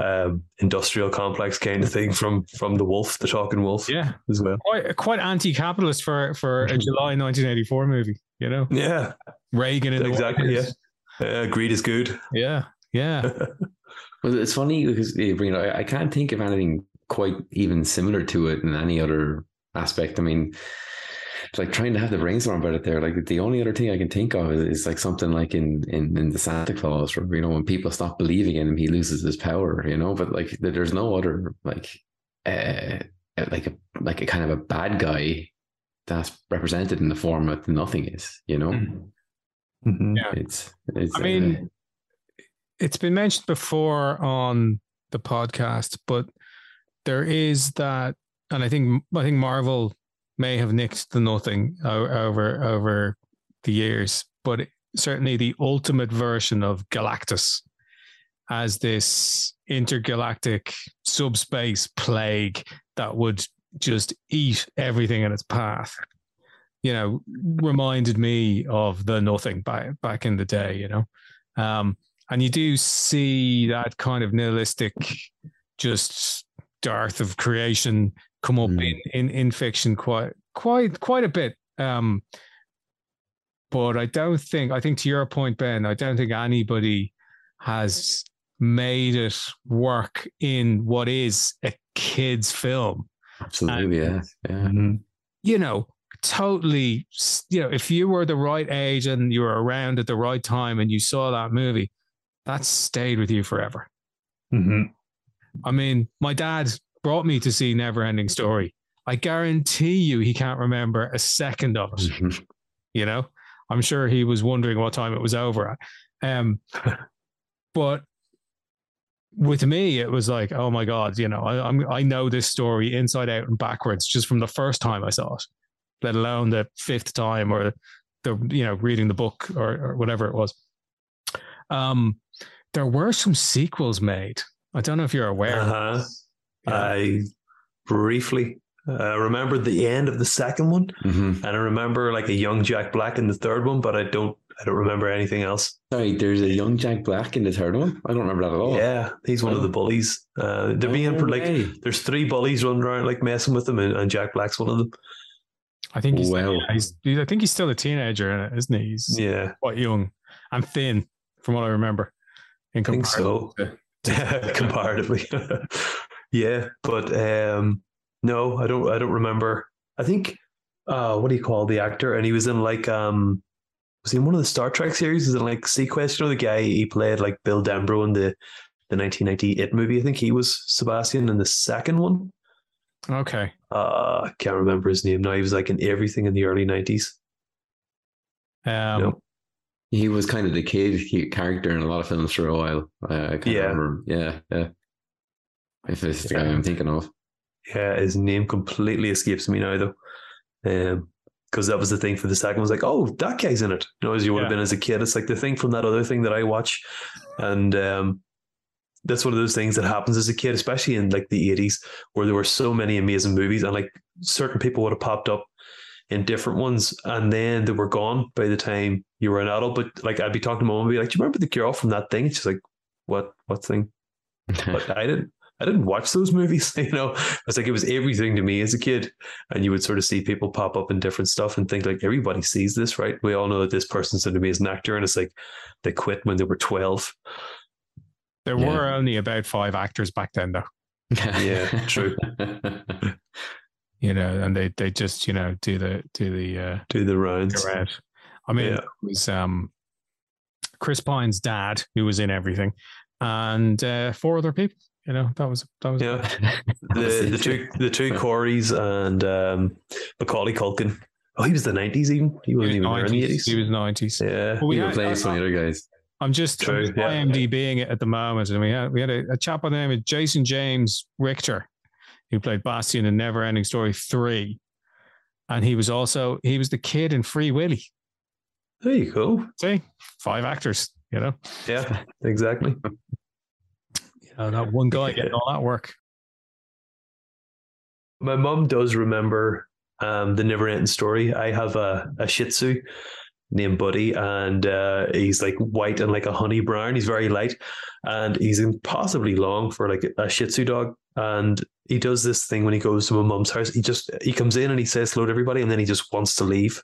um industrial complex kind of thing from from the wolf, the talking wolf yeah. as well. Quite quite anti-capitalist for for a July 1984 movie. You know, Yeah, Reagan in Exactly, White House. uh, greed is good. Yeah, yeah. *laughs* Well, it's funny because you bring it up. I I can't think of anything quite even similar to it in any other aspect. I mean, it's like trying to have the brainstorm about it there. Like the only other thing I can think of is, is like something like in, in in the Santa Claus, where you know when people stop believing in him, he loses his power. You know, but like there's no other like uh like a like a kind of a bad guy that's represented in the form that the nothing is. You know, Mhm. Yeah. it's it's. I uh, mean, it's been mentioned before on the podcast, but there is that, and I think I think Marvel may have nicked the nothing over over the years, but certainly the ultimate version of Galactus as this intergalactic subspace plague that would just eat everything in its path. You know, reminded me of the nothing back back in the day. You know, um, and you do see that kind of nihilistic, just dearth of creation come up Mm. in, in in fiction quite quite quite a bit. Um, but I don't think I think to your point, Ben, I don't think anybody has made it work in what is a kids film. absolutely, yeah, yeah. Mhm. You know, totally. You know, if you were the right age and you were around at the right time and you saw that movie, that stayed with you forever. Mhm. I mean, my dad brought me to see Neverending Story. I guarantee you he can't remember a second of it. Mhm. You know, I'm sure he was wondering what time it was over. Um, *laughs* but with me, it was like, oh my god, you know, I, I'm I know this story inside out and backwards just from the first time I saw it, let alone the fifth time or the you know reading the book or, or whatever it was. Um, there were some sequels made. I don't know if you're aware. Uh-huh. Yeah. I briefly uh, remember the end of the second one, Mhm. and I remember like a young Jack Black in the third one, but I don't. I don't remember anything else. Sorry, there's a young Jack Black in the third one. I don't remember that at all. Yeah, he's one of the bullies. Uh, they're being No like, way. there's three bullies running around like messing with them, and, and Jack Black's one of them. I think he's, Well. yeah, he's, he's- I think he's still a teenager in it, isn't he? He's Yeah, quite young and thin, from what I remember. In I think comparison so. to- *laughs* comparatively. *laughs* yeah, but um, no, I don't. I don't remember. I think. Uh, what do you call the actor? And he was in like um, was he in one of the Star Trek series? Was it like SeaQuest? You know, the guy he played like Bill Denbrough in the the 1990 It movie. I think he was Sebastian in the second one. Okay. Uh, I can't remember his name now. He was like in everything in the early 90s. Um, No. He was kind of the kid character in a lot of films for a while. Uh, I can't Yeah. remember. Yeah, yeah. If it's the guy I'm thinking of. Yeah, his name completely escapes me now though. Um because that was the thing for the second I was like, oh, that guy's in it. You know, as you would have Yeah. been as a kid. It's like the thing from that other thing that I watch. And um that's one of those things that happens as a kid, especially in like the 80s, where there were so many amazing movies and like certain people would have popped up in different ones and then they were gone by the time you were an adult. But like I'd be talking to mom and be like, Do you remember the girl from that thing? And she's like, What what thing? but I didn't I didn't watch those movies. *laughs* You know, it's like it was everything to me as a kid, and you would sort of see people pop up in different stuff and think like everybody sees this, right? We all know that this person's an amazing actor, and it's like they quit when they were twelve. there Yeah. were only about five actors back then, though. *laughs* Yeah, true. *laughs* You know, and they they just you know do the do the uh, Do the rounds. go out. I mean, Yeah. it was um, Chris Pine's dad who was in everything, and uh, four other people. You know, that was that was Yeah, *laughs* the the two the two Coreys and um, Macaulay Culkin. Oh, he was the nineties even. He He was even there in the 90s. eighties. He was nineties. Yeah, Well, we We were had- playing I- some of other guys. I'm just, True, I'm just yeah. IMDBing it at the moment, and we had we had a, a chap by the name of Jason James Richter, who played Bastian in Never Ending Story three, and he was also he was the kid in Free Willy. there you go. See, five actors. You know, Yeah, exactly. *laughs* know that one guy getting all that work. My mom does remember um, the never ending story. I have a, a Shih Tzu named Buddy, and uh, he's like white and like a honey brown. He's very light, and he's impossibly long for like a Shih Tzu dog. And he does this thing when he goes to my mom's house. He just he comes in and he says hello to everybody, and then he just wants to leave.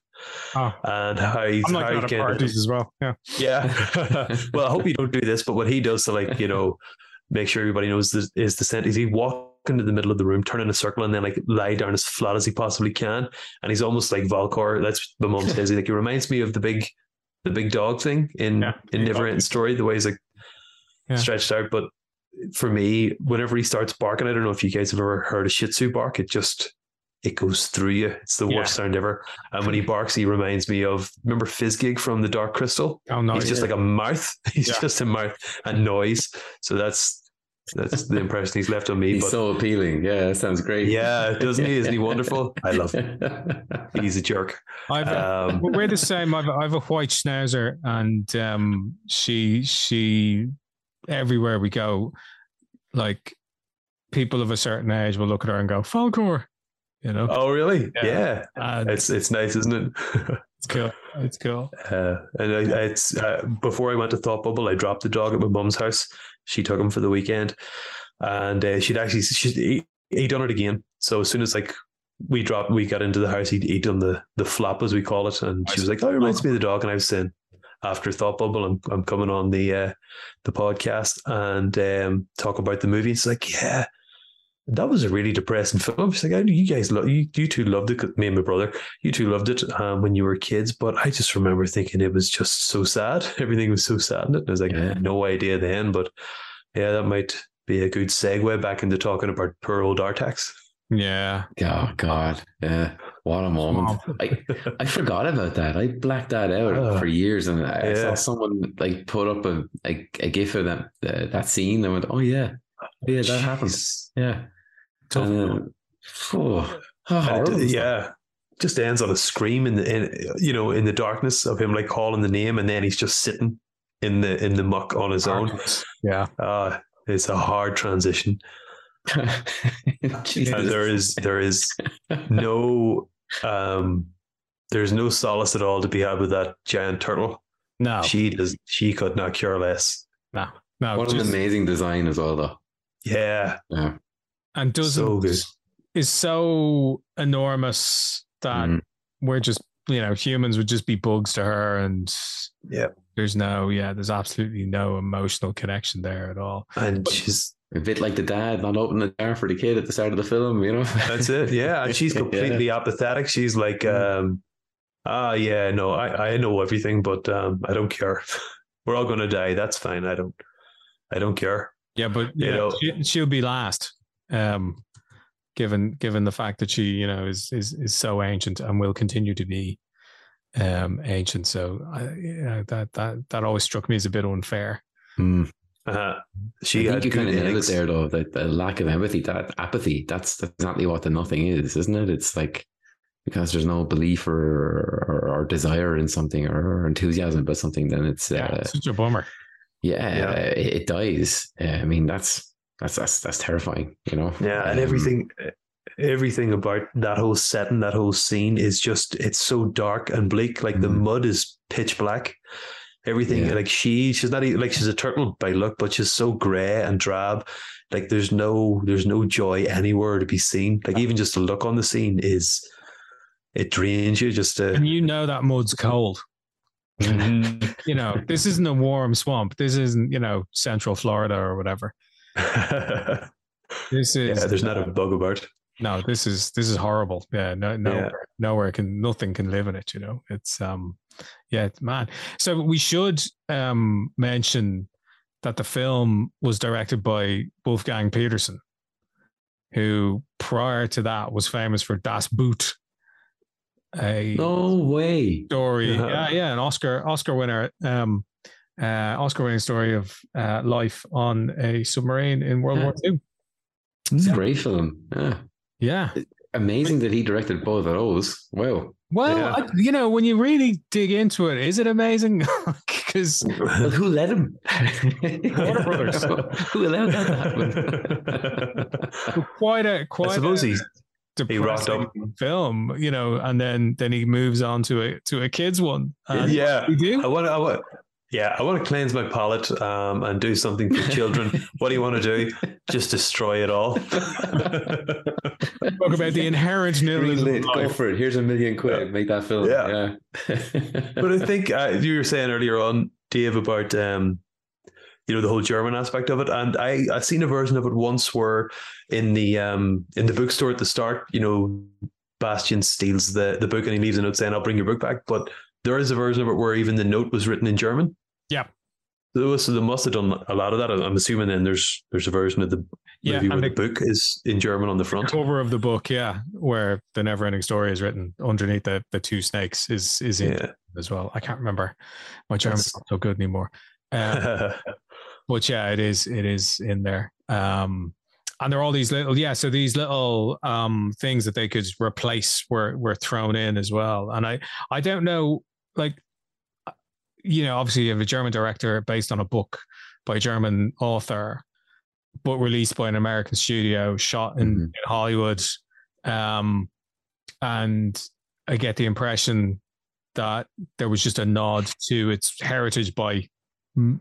Oh, And how he's I'm like how he can- parties as well. Yeah, yeah. *laughs* well, I hope you don't do this, but what he does to like, you know, make sure everybody knows this is the scent is he walk into the middle of the room, turn in a circle, and then like lie down as flat as he possibly can. And he's almost like Falkor. That's my mom *laughs* says. He like he reminds me of the big the big dog thing in Yeah, in Never. Ending Story, the way he's like Yeah. stretched out. But for me, whenever he starts barking, I don't know if you guys have ever heard a Shih Tzu bark, it just it goes through you. It's the Yeah. worst sound ever. And when he barks, he reminds me of remember Fizzgig from the Dark Crystal? oh no, he's just like a mouth. *laughs* He's Yeah. just a mouth and noise. So that's that's the impression he's left on me. He's but so appealing. Yeah, that sounds great. yeah, doesn't he? Isn't he wonderful? I love him. him. *laughs* He's a jerk. I've, Um, we're the same. I've, I've a white schnauzer, and um, she she everywhere we go, like people of a certain age will look at her and go Falkor, you know. oh, really? Yeah. Yeah. It's it's nice, isn't it? *laughs* it's cool. It's cool. Uh, and I, it's uh, before I went to Thought Bubble, I dropped the dog at my mum's house. She took him for the weekend, and uh, she'd actually she he, he done it again. So as soon as like we dropped, we got into the house, he'd, he'd done the the flap as we call it, and she was like, "Oh, it reminds me of the dog." And I was saying, after Thought Bubble, I'm I'm coming on the uh, the podcast and um, talk about the movie. It's like, yeah. That was a really depressing film. She's like, "I you guys, love you, you two loved it. 'cause Me and my brother, you two loved it um, when you were kids." But I just remember thinking it was just so sad. *laughs* Everything was so sad in it. And I was like, Yeah. no idea then, but yeah, that might be a good segue back into talking about poor old Artax. Yeah. Oh God, yeah. What a moment! I, I forgot about that. I blacked that out Uh, for years, and I saw someone like put up a a, a gif of that uh, that scene. And I went, "Oh yeah, yeah, that happened." Jeez. Yeah, Tough. And, uh, oh, it- horrible was that? yeah. Just ends on a scream in the in, you know in the darkness of him like calling the name and then he's just sitting in the in the muck on his own. Yeah. Uh it's a hard transition. *laughs* There is there is no um there's no solace at all to be had with that giant turtle. No. She does she could not cure less. no. No. what an amazing design as well, though. Yeah. Yeah, and doesn't So good. is so enormous that Mm. we're just you know humans would just be bugs to her and Yeah. there's no yeah there's absolutely no emotional connection there at all And she's a bit like the dad not opening the door for the kid at the start of the film. You know, That's it. Yeah. And she's *laughs* Yeah. completely apathetic. She's like, Mm. um, ah, yeah, no, I, I know everything, but um, I don't care. *laughs* We're all gonna die. That's fine. I don't I don't care. yeah but You you know, know- she, she'll be last um given given the fact that she you know is is is so ancient and will continue to be um ancient so I, yeah, that that that always struck me as a bit unfair Mm. Uh, I think you kind of nailed it there, though. That the lack of empathy, that apathy, that's exactly what the nothing is, isn't it? It's like because there's no belief or or, or desire in something or, or enthusiasm about something, then it's yeah uh, such a bummer yeah, Yeah. It, it dies. Uh, I mean, that's that's that's that's terrifying, you know. Yeah, and Um, everything everything about that whole setting, that whole scene is just it's so dark and bleak. Like the Mhm. mud is pitch black. Everything Yeah. like she she's not even like she's a turtle by look, but she's so grey and drab. Like there's no there's no joy anywhere to be seen. Like even just to look on the scene is it drains you just to and you know that mud's cold you know this isn't a warm swamp this isn't you know central florida or whatever yeah, *laughs* this is there's not a bug about. no this is this is horrible yeah no Yeah. nowhere nowhere can nothing can live in it you know it's um yeah it's mad so we should um mention that the film was directed by wolfgang petersen who prior to that was famous for das boot a no way. story Yeah. yeah yeah an oscar oscar winner um uh oscar winning story of uh life on a submarine in world Yeah. war ii It's a great film. Yeah, yeah amazing that he directed both of those. Wow. Well, Yeah. I, you know, when you really dig into it, is it amazing? *laughs* Because Well, who let him? *laughs* Warner Brothers. *laughs* who allowed that to happen? quite a quite I suppose a he he rocked depressing film, you know, and then then he moves on to a to a kids one. Yeah we do. I want I want, yeah, I want to cleanse my palate um, and do something for children. *laughs* what do you want to do? Just destroy it all. Talk about the inherent nihilism go for it. Here's a million quid. Make that film. Yeah. Yeah. *laughs* but I think uh, you were saying earlier on, Dave, about um, you know the whole German aspect of it, and I I seen a version of it once where in the um in the bookstore at the start, you know, Bastian steals the the book and he leaves a note saying, "I'll bring your book back," but there is a version of it where even the note was written in German. Yeah. So, they must have done a lot of that. I'm assuming then there's there's a version of the Yeah, movie where the the book is in German on the front. cover of the book, yeah, where the never ending story is written underneath the the two snakes is is in Yeah. as well. I can't remember. My German's That's- not so good anymore. Um, *laughs* but yeah, it is it is in there. Um, and there are all these little yeah, so these little um things that they could replace were were thrown in as well. And I I don't know like you know obviously you have a German director based on a book by a German author, but released by an American studio, shot in, Mhm. in Hollywood. Um, and I get the impression that there was just a nod to its heritage by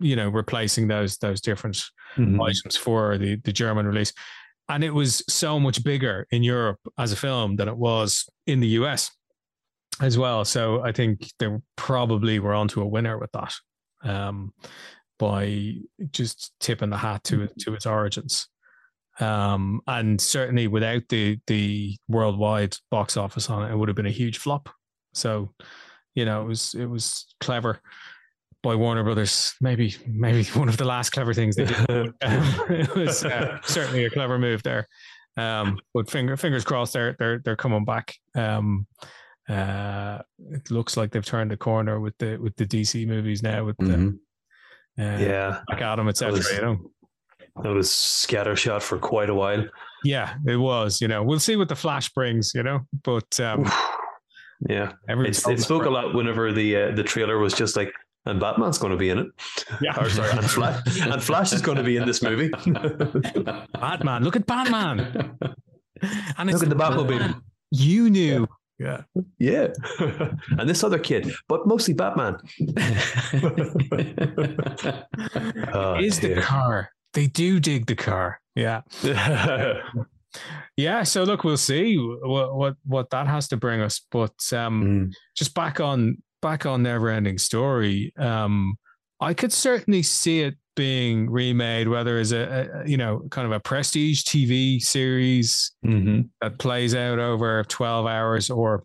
you know replacing those those different Mhm. items for the the German release, and it was so much bigger in Europe as a film than it was in the US as well. So I think they probably were onto a winner with that um, by just tipping the hat to to its origins. Um, and certainly without the the worldwide box office on it, it would have been a huge flop. So, you know, it was it was clever by Warner Brothers. Maybe maybe *laughs* one of the last clever things they did. um, *laughs* *laughs* it was uh, certainly a clever move there. Um, but finger, fingers crossed, they're they're they're coming back. Um, uh, it looks like they've turned the corner with the with the DC movies now with the Mhm. uh, yeah, Black Adam, etc. was- You know, that was scattershot for quite a while. yeah, it was. You know, we'll see what the Flash brings. You know, but um, Yeah, everyone's it's, it spoke a lot whenever the uh, the trailer was just like, and Batman's going to be in it. Yeah, Or sorry, and Flash, *laughs* and Flash is going to be in this movie. Batman. Look at Batman, *laughs* and Look at the Batmobile. Batman You knew. Yeah. Yeah, Yeah. *laughs* and this other kid, but mostly Batman. *laughs* Oh, is the car. They do dig the car. Yeah. *laughs* Yeah. So look, we'll see what what what that has to bring us. But um Mm. just back on back on never ending story. Um I could certainly see it being remade, whether as a, a you know, kind of a prestige TV series Mhm. that plays out over 12 hours or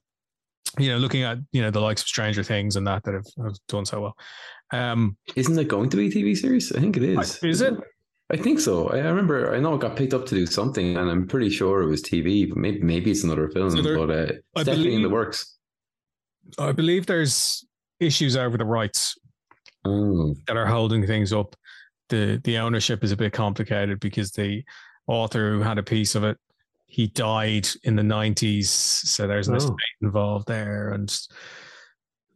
you know, looking at, you know, the likes of Stranger Things and that that have, have done so well. Um Isn't it going to be a TV series? I think it is. is it? I think so. I I remember. I know it got picked up to do something, and I'm pretty sure it was TV. But maybe maybe it's another film. So there- but uh, it's I definitely in the works. I believe there's issues over the rights Oh, that are holding things up. The the ownership is a bit complicated because the author who had a piece of it, he died in the nineties, so there's an Oh. estate involved there, and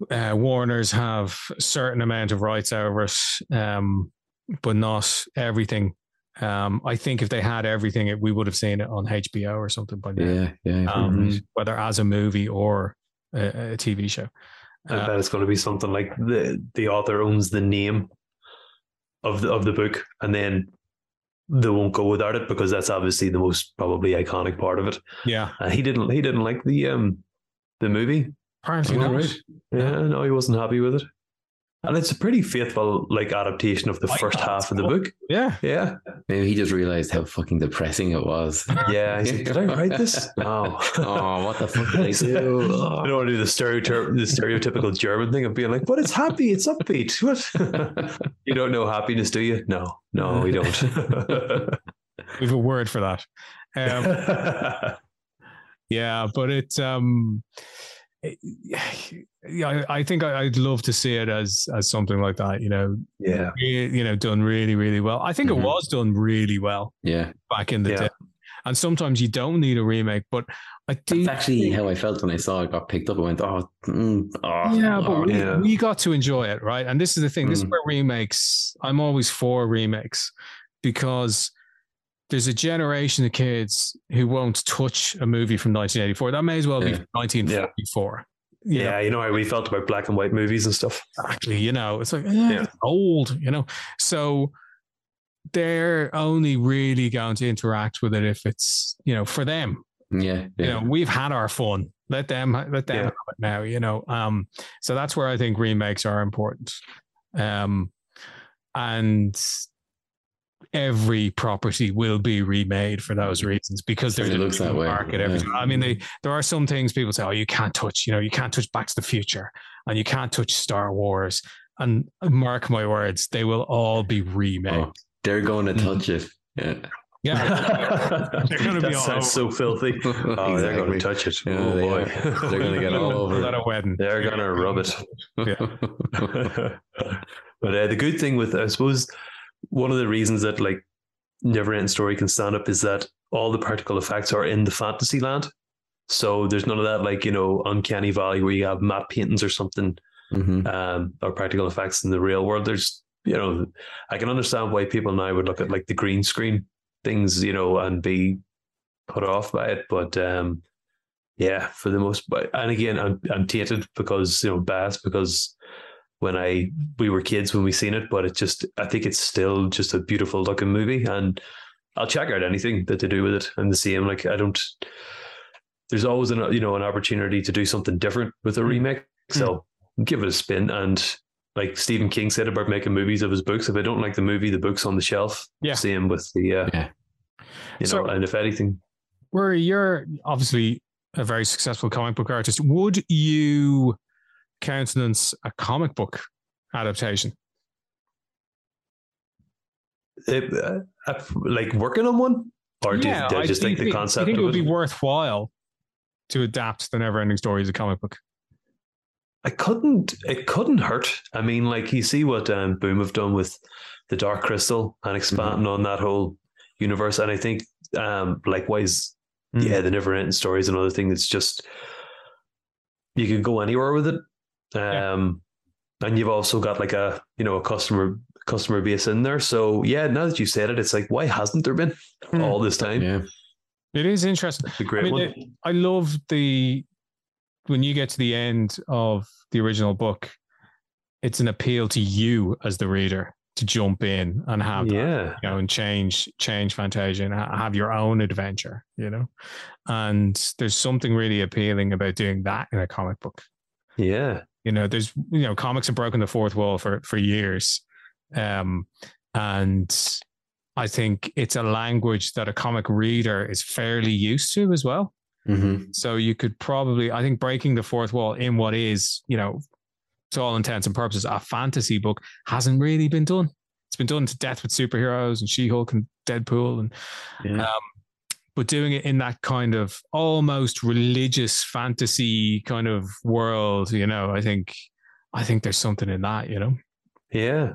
uh, Warner's have a certain amount of rights over it, um, but not everything. Um, I think if they had everything, it, we would have seen it on HBO or something by now, yeah, yeah. um, right. whether as a movie or a, a TV show. Uh, it's going to be something like the the author owns the name of the of the book, and then they won't go without it because that's obviously the most probably iconic part of it. yeah, And he didn't he didn't like the um the movie. apparently not. right. Yeah, no, he wasn't happy with it. And it's a pretty faithful like adaptation of the I first thought half of the book. Yeah, Yeah, Maybe he just realized how fucking depressing it was. yeah. He's like, Did I write this? No. oh, what the fuck did I *laughs* do? I don't want to do the stereotyp- the stereotypical German thing of being like, but it's happy, it's upbeat. *laughs* What? you don't know happiness, do you? No, no, we don't. *laughs* we have a word for that. Um, yeah, but it, um, it- yeah, I, I think I, I'd love to see it as as something like that. You know, yeah, you know, done really, really well. I think Mhm. it was done really well Yeah, back in the Yeah. day. And sometimes you don't need a remake, but I do. that's actually how I felt when I saw it got picked up. I went, oh, mm, oh yeah, but Lord. we, Yeah. we got to enjoy it, right? And this is the thing. This is Mm. where remakes. I'm always for remakes because there's a generation of kids who won't touch a movie from 1984. That may as well be Yeah. from 1944. You know, yeah. You know how we felt about black and white movies and stuff. exactly. You know, it's like eh, Yeah. it's old. You know, so they're only really going to interact with it if it's you know for them. yeah, You know, we've had our fun. Let them let them Yeah. have it now. You know, um, so that's where I think remakes are important. Um, and every property will be remade for those reasons because there's It a looks that way, market every yeah. time. I mean, they there are some things people say, oh, you can't touch. You know, you can't touch Back to the Future, and you can't touch Star Wars. And mark my words, they will all be remade. Oh, they're going to Mm. touch it. Yeah. Yeah, *laughs* They're gonna be that all sounds so filthy. *laughs* Oh, they're going to touch it. Yeah, oh they boy, are. They're gonna get all over *laughs* at it. a wedding. They're going to rub it. Yeah. but uh, the good thing with, I suppose, one of the reasons that like Never Ending Story can stand up is that all the practical effects are in the fantasy land. So there's none of that like you know uncanny valley where you have matte paintings or something Mhm. um, or practical effects in the real world. There's you know I can understand why people now would look at like the green screen things you know and be put off by it, but um, yeah, for the most part. And again, I'm I'm tainted because you know biased because when I we were kids when we seen it, but it just I think it's still just a beautiful looking movie, and I'll check out anything that they do with it. And the same, like I don't. There's always an you know an opportunity to do something different with a remake, so give it a spin. And like Stephen King said about making movies of his books, if I don't like the movie, the book's on the shelf. Yeah. Same with the uh, Yeah. you So- know, and if anything, where you're obviously a very successful comic book artist, would you countenance a comic book adaptation? It, uh, uh, like working on one, or do you, do I just think, the concept? I think it would be worthwhile to adapt the Neverending Story as a comic book. I couldn't. It couldn't hurt. I mean, like you see what um, Boom have done with the Dark Crystal and expanding mm-hmm. on that whole universe, and I think um, likewise, mm-hmm. yeah, the Neverending Story is another thing that's just you can go anywhere with it. Um, yeah. and you've also got like a you know a customer customer base in there. So yeah, now that you said it, it's like why hasn't there been mm. all this time? Yeah, it is interesting. It's a great I mean, one. It, I love the when you get to the end of the original book, it's an appeal to you as the reader to jump in and have yeah that, you know and change change fantasia and have your own adventure you know and there's something really appealing about doing that in a comic book yeah you know there's you know comics have broken the fourth wall for for years um and i think it's a language that a comic reader is fairly used to as well mm-hmm. so you could probably i think breaking the fourth wall in what is you know to all intents and purposes, a fantasy book hasn't really been done. It's been done to death with superheroes and She Hulk and Deadpool, and yeah. um, but doing it in that kind of almost religious fantasy kind of world, you know, I think, I think there's something in that, you know. Yeah,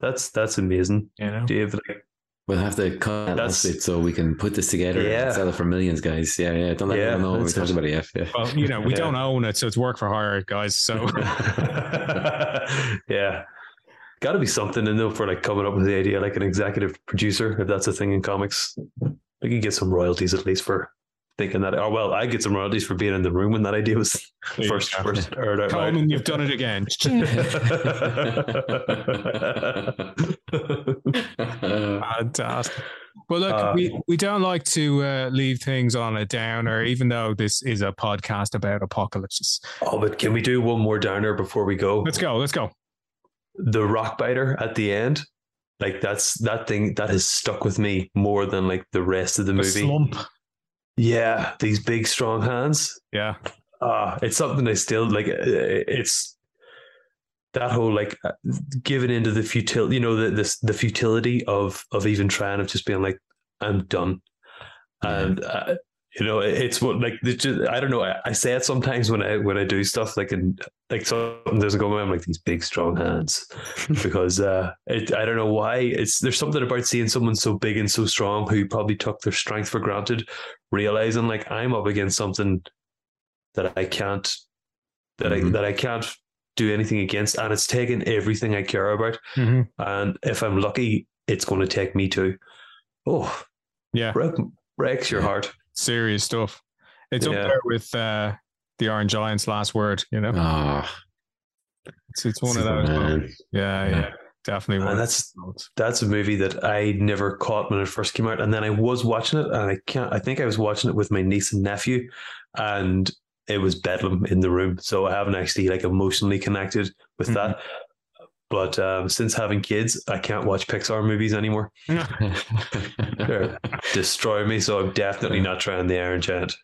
that's that's amazing. You know, Dave, like, We'll have to cut that last bit so we can put this together yeah. and sell it for millions, guys. Yeah, yeah. Don't let yeah, them know we talked about it. Yeah. Well, you know, we *laughs* yeah. don't own it, so it's work for hire, guys. So *laughs* yeah. Gotta be something in though for like coming up with the idea, like an executive producer, if that's a thing in comics. We can get some royalties at least for thinking that. Oh well, I get some royalties for being in the room when that idea was *laughs* first first heard out. Coleman, you've done it again. *laughs* Fantastic. Well, look, uh, we, we don't like to uh, leave things on a downer, even though this is a podcast about apocalypses. Oh, but can we do one more downer before we go? Let's go. Let's go. The rock biter at the end, like that's that thing that has stuck with me more than like the rest of the, the movie. Slump. Yeah, these big strong hands. Yeah. Uh, it's something I still like. Uh, it's that whole like uh, giving into the futility, you know, the this the futility of of even trying of just being like, I'm done, yeah. and uh, you know, it's what like just, I don't know. I, I, say it sometimes when I when I do stuff like and like something doesn't go I'm like these big strong hands *laughs* because uh, it, I don't know why it's there's something about seeing someone so big and so strong who probably took their strength for granted, realizing like I'm up against something that I can't that mm-hmm. I that I can't do anything against, and it's taken everything I care about. Mm-hmm. And if I'm lucky, it's going to take me to. Oh, yeah, break, breaks your heart. Serious stuff. It's yeah. up there with uh, the Iron Giant's last word. You know, oh. it's it's one of those. Yeah, yeah, yeah, definitely. And that's that's a movie that I never caught when it first came out, and then I was watching it, and I can't. I think I was watching it with my niece and nephew, and it was bedlam in the room. So I haven't actually like emotionally connected with mm-hmm. that. But um, since having kids, I can't watch Pixar movies anymore. *laughs* destroy me. So I'm definitely not trying the Iron Giant.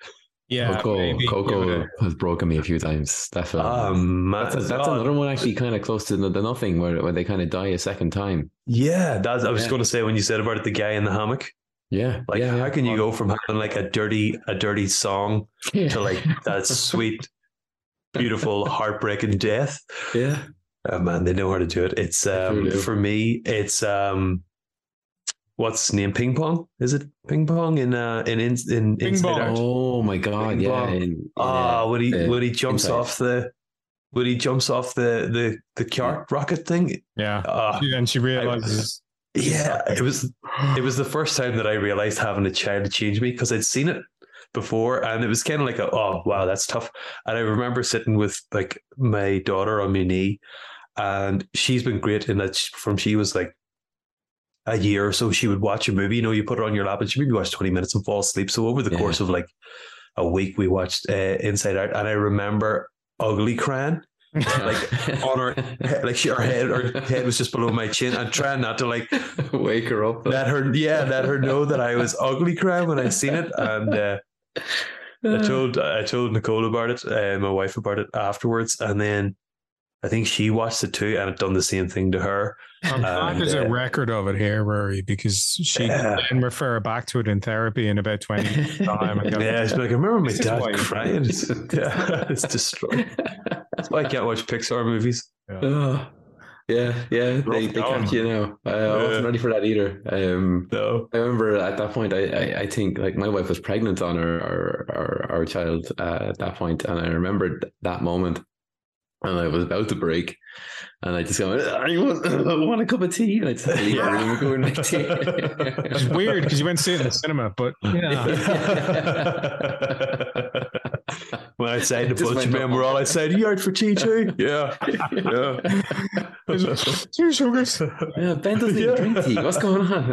Yeah, Coco, Coco has broken me a few times. Definitely. Um, that's, a, that's another one actually kind of close to the, the nothing where, where they kind of die a second time. Yeah, that's, I was yeah. going to say when you said about it, the guy in the hammock. Yeah. Like yeah, how yeah. can you go from having like a dirty a dirty song yeah. to like *laughs* that sweet, beautiful, heartbreaking death? Yeah. Oh man, they know how to do it. It's um for me, it's um what's name? Ping pong? Is it ping pong in uh in in, in ping pong. Oh my god, ping yeah. In, ah, when he when he jumps inside. off the when he jumps off the the the cart rocket thing. Yeah. Uh, and she realizes yeah, it was it was the first time that I realized having a child change me because I'd seen it before and it was kind of like a, oh wow that's tough. And i remember sitting with like my daughter on my knee and she's been great in that from she was like a year or so she would watch a movie you know you put her on your lap and she maybe watch 20 minutes and fall asleep. So over the yeah. course of like a week we watched uh, inside out and i remember ugly crying *laughs* like on her like she, her head her head was just below my chin I'm trying not to like *laughs* wake her up let her yeah let her know that I was ugly crying when I seen it and uh, I told I told Nicole about it uh, my wife about it afterwards and then I think she watched it too, and it done the same thing to her. I'm glad And, there's a uh, record of it here, Ruairi, because she Yeah. can refer back to it in therapy in about 20 years' *laughs* time. and Yeah, she's like, I remember my dad crying. It's, *laughs* yeah, it's destroyed. That's why I can't watch Pixar movies. Oh, yeah, yeah, they, they catch you now. I, I wasn't ready for that either. Um, No. I remember at that point, I, I, I think like my wife was pregnant on our our, our, our child uh, at that point, and I remembered that moment, and I was about to break, and I just go, I want, I want a cup of tea, and I just had leave the room and go and make tea. *laughs* It's weird because you went to see it in the cinema, but *laughs* yeah. *laughs* when I said the Just bunch went of men were all, I said, "You out for tea too?" Yeah, yeah. Two sugars. Yeah, Ben doesn't Yeah. even drink tea. What's going on?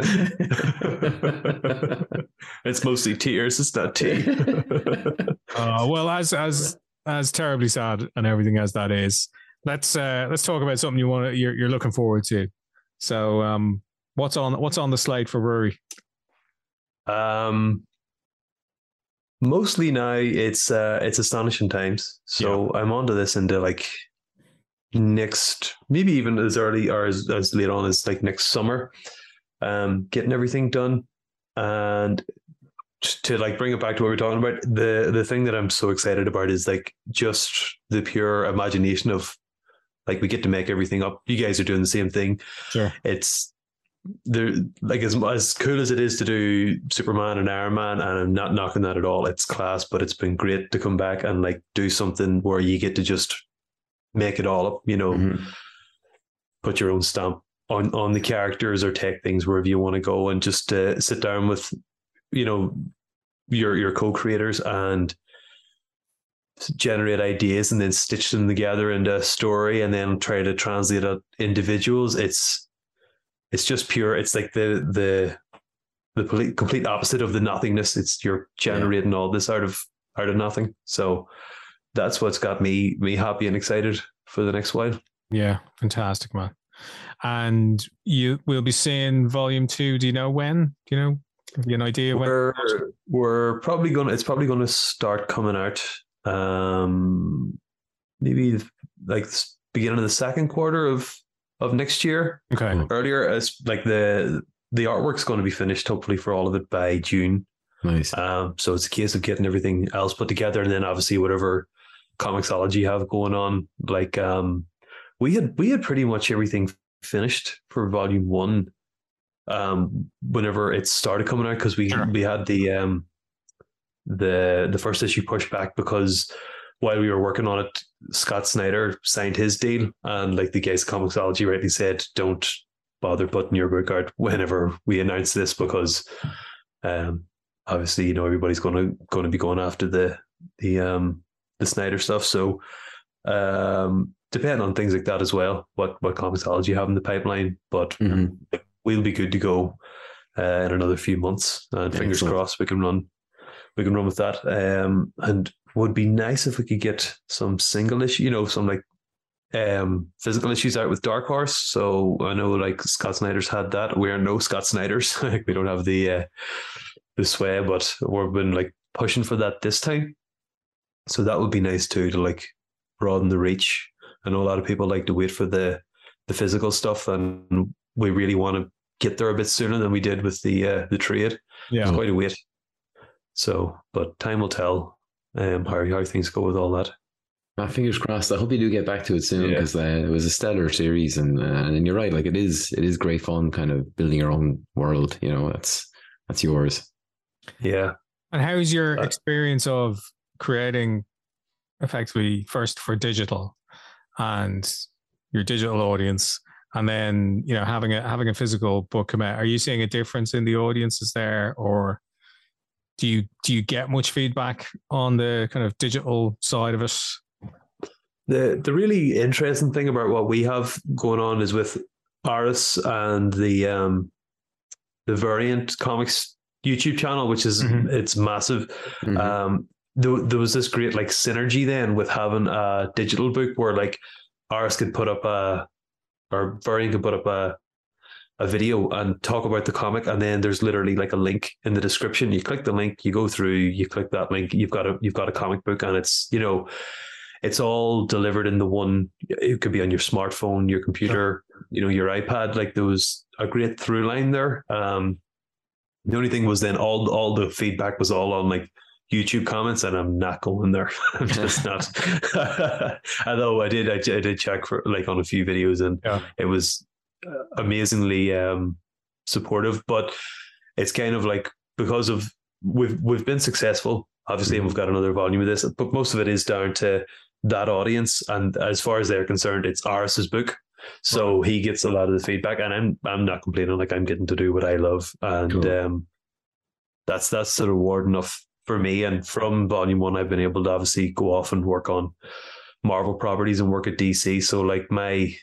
it's mostly tears. It's not tea. Uh, well, as as as terribly sad and everything as that is, let's uh, let's talk about something you want to, you're you're looking forward to. So, um, what's on what's on the slate for Ruairi? Um, mostly now it's uh, it's astonishing times. So I'm onto this into like next, maybe even as early or as, as late on as like next summer. Um, getting everything done, and to like bring it back to what we we're talking about. The the thing that I'm so excited about is like just the pure imagination of like we get to make everything up. You guys are doing the same thing Sure. it's there like as as cool as it is to do Superman and Iron Man, and I'm not knocking that at all. It's class, but it's been great to come back and like do something where you get to just make it all up. You know, Mhm. put your own stamp on on the characters or take things wherever you want to go, and just uh, sit down with you know your your co-creators and generate ideas and then stitch them together into a story and then try to translate it individuals it's it's just pure it's like the the the complete, opposite of the nothingness it's you're generating all this out of out of nothing so that's what's got me me happy and excited for the next while Yeah, fantastic, man. And you will be seeing volume two. Do you know when? Do you know? Have you an idea we're we're probably gonna it's probably gonna start coming out um maybe like beginning of the second quarter of of next year. Okay. earlier as like the the artwork's going to be finished hopefully for all of it by june. Nice. um so it's a case of getting everything else put together and then obviously whatever Comixology have going on like um we had we had pretty much everything finished for volume one um whenever it started coming out because we Sure. we had the um the the first issue pushed back because while we were working on it Scott Snyder signed his deal and like the guys Comixology rightly said don't bother putting your book out whenever we announce this because um obviously you know everybody's going to going to be going after the the um the Snyder stuff so um depending on things like that as well what what Comixology you have in the pipeline but Mhm. We'll be good to go uh, in another few months and fingers Excellent. crossed we can run we can run with that. Um and would be nice if we could get some single issue you know some like um physical issues out with Dark Horse. So I know like Scott Snyder's had that. We are no Scott Snyder's. *laughs* Like we don't have the uh, the sway but we've been like pushing for that this time. So that would be nice too to like broaden the reach. I know a lot of people like to wait for the the physical stuff and we really want to get there a bit sooner than we did with the uh, the trade Yeah. it's quite a wait so but time will tell um how, how things go with all that My fingers crossed. I hope you do get back to it soon Yeah. because uh, it was a stellar series, and uh, and you're right. Like it is, it is great fun, kind of building your own world. You know, that's that's yours. yeah And how's your Uh, experience of creating effectively first for digital and your digital audience and then you know having a having a physical book come out are you seeing a difference in the audiences there or do you do you get much feedback on the kind of digital side of it The the really interesting thing about what we have going on is with Aris and the um the variant comics YouTube channel, which is Mhm. it's massive. Mhm. Um there, there was this great like synergy then with having a digital book where like Aris could put up a or Variant could put up a a video and talk about the comic and then there's literally like a link in the description you click the link you go through you click that link you've got a you've got a comic book and it's you know it's all delivered in the one. It could be on your smartphone, your computer, you know, your iPad. Like there was a great through line there. Um, the only thing was then all all the feedback was all on like YouTube comments, and I'm not going there. *laughs* I'm just not. *laughs* *laughs* Although I did, I, I, did check for like on a few videos, and yeah. it was uh, amazingly um, supportive. But it's kind of like because of we've we've been successful, obviously, and we've got another volume of this, but most of it is down to that audience, and as far as they're concerned, it's Aris's book. So he gets a lot of the feedback, and I'm I'm not complaining. Like I'm getting to do what I love, and cool. um, that's that's the reward enough for me. And from volume one, I've been able to obviously go off and work on Marvel properties and work at DC. So like my,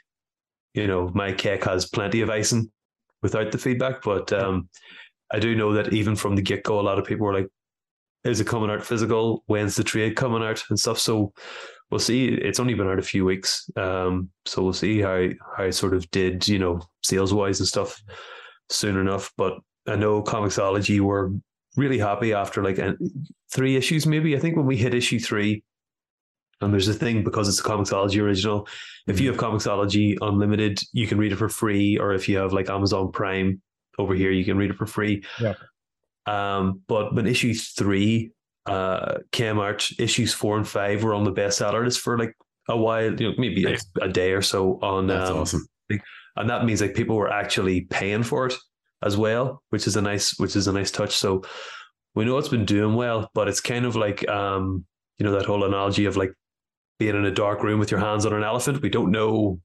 you know, my cake has plenty of icing without the feedback. But um, I do know that even from the get go, a lot of people were like, "Is it coming out physical? When's the trade coming out and stuff?" So we'll see. It's only been out a few weeks, um, so we'll see how how I sort of did, you know, sales wise and stuff soon enough. But I know Comixology were really happy after like three issues, maybe. I think when we hit issue three, and there's a thing because it's a Comixology original. If you mm-hmm. have Comixology Unlimited, you can read it for free, or if you have like Amazon Prime over here, you can read it for free. Yeah. Um, but when issue three uh, came out, issues four and five were on the bestseller list for like a while, you know, maybe a, a day or so on. That's um, awesome. And that means like people were actually paying for it as well, which is a nice which is a nice touch. So we know it's been doing well, but it's kind of like um, you know, that whole analogy of like being in a dark room with your hands on an elephant. We don't know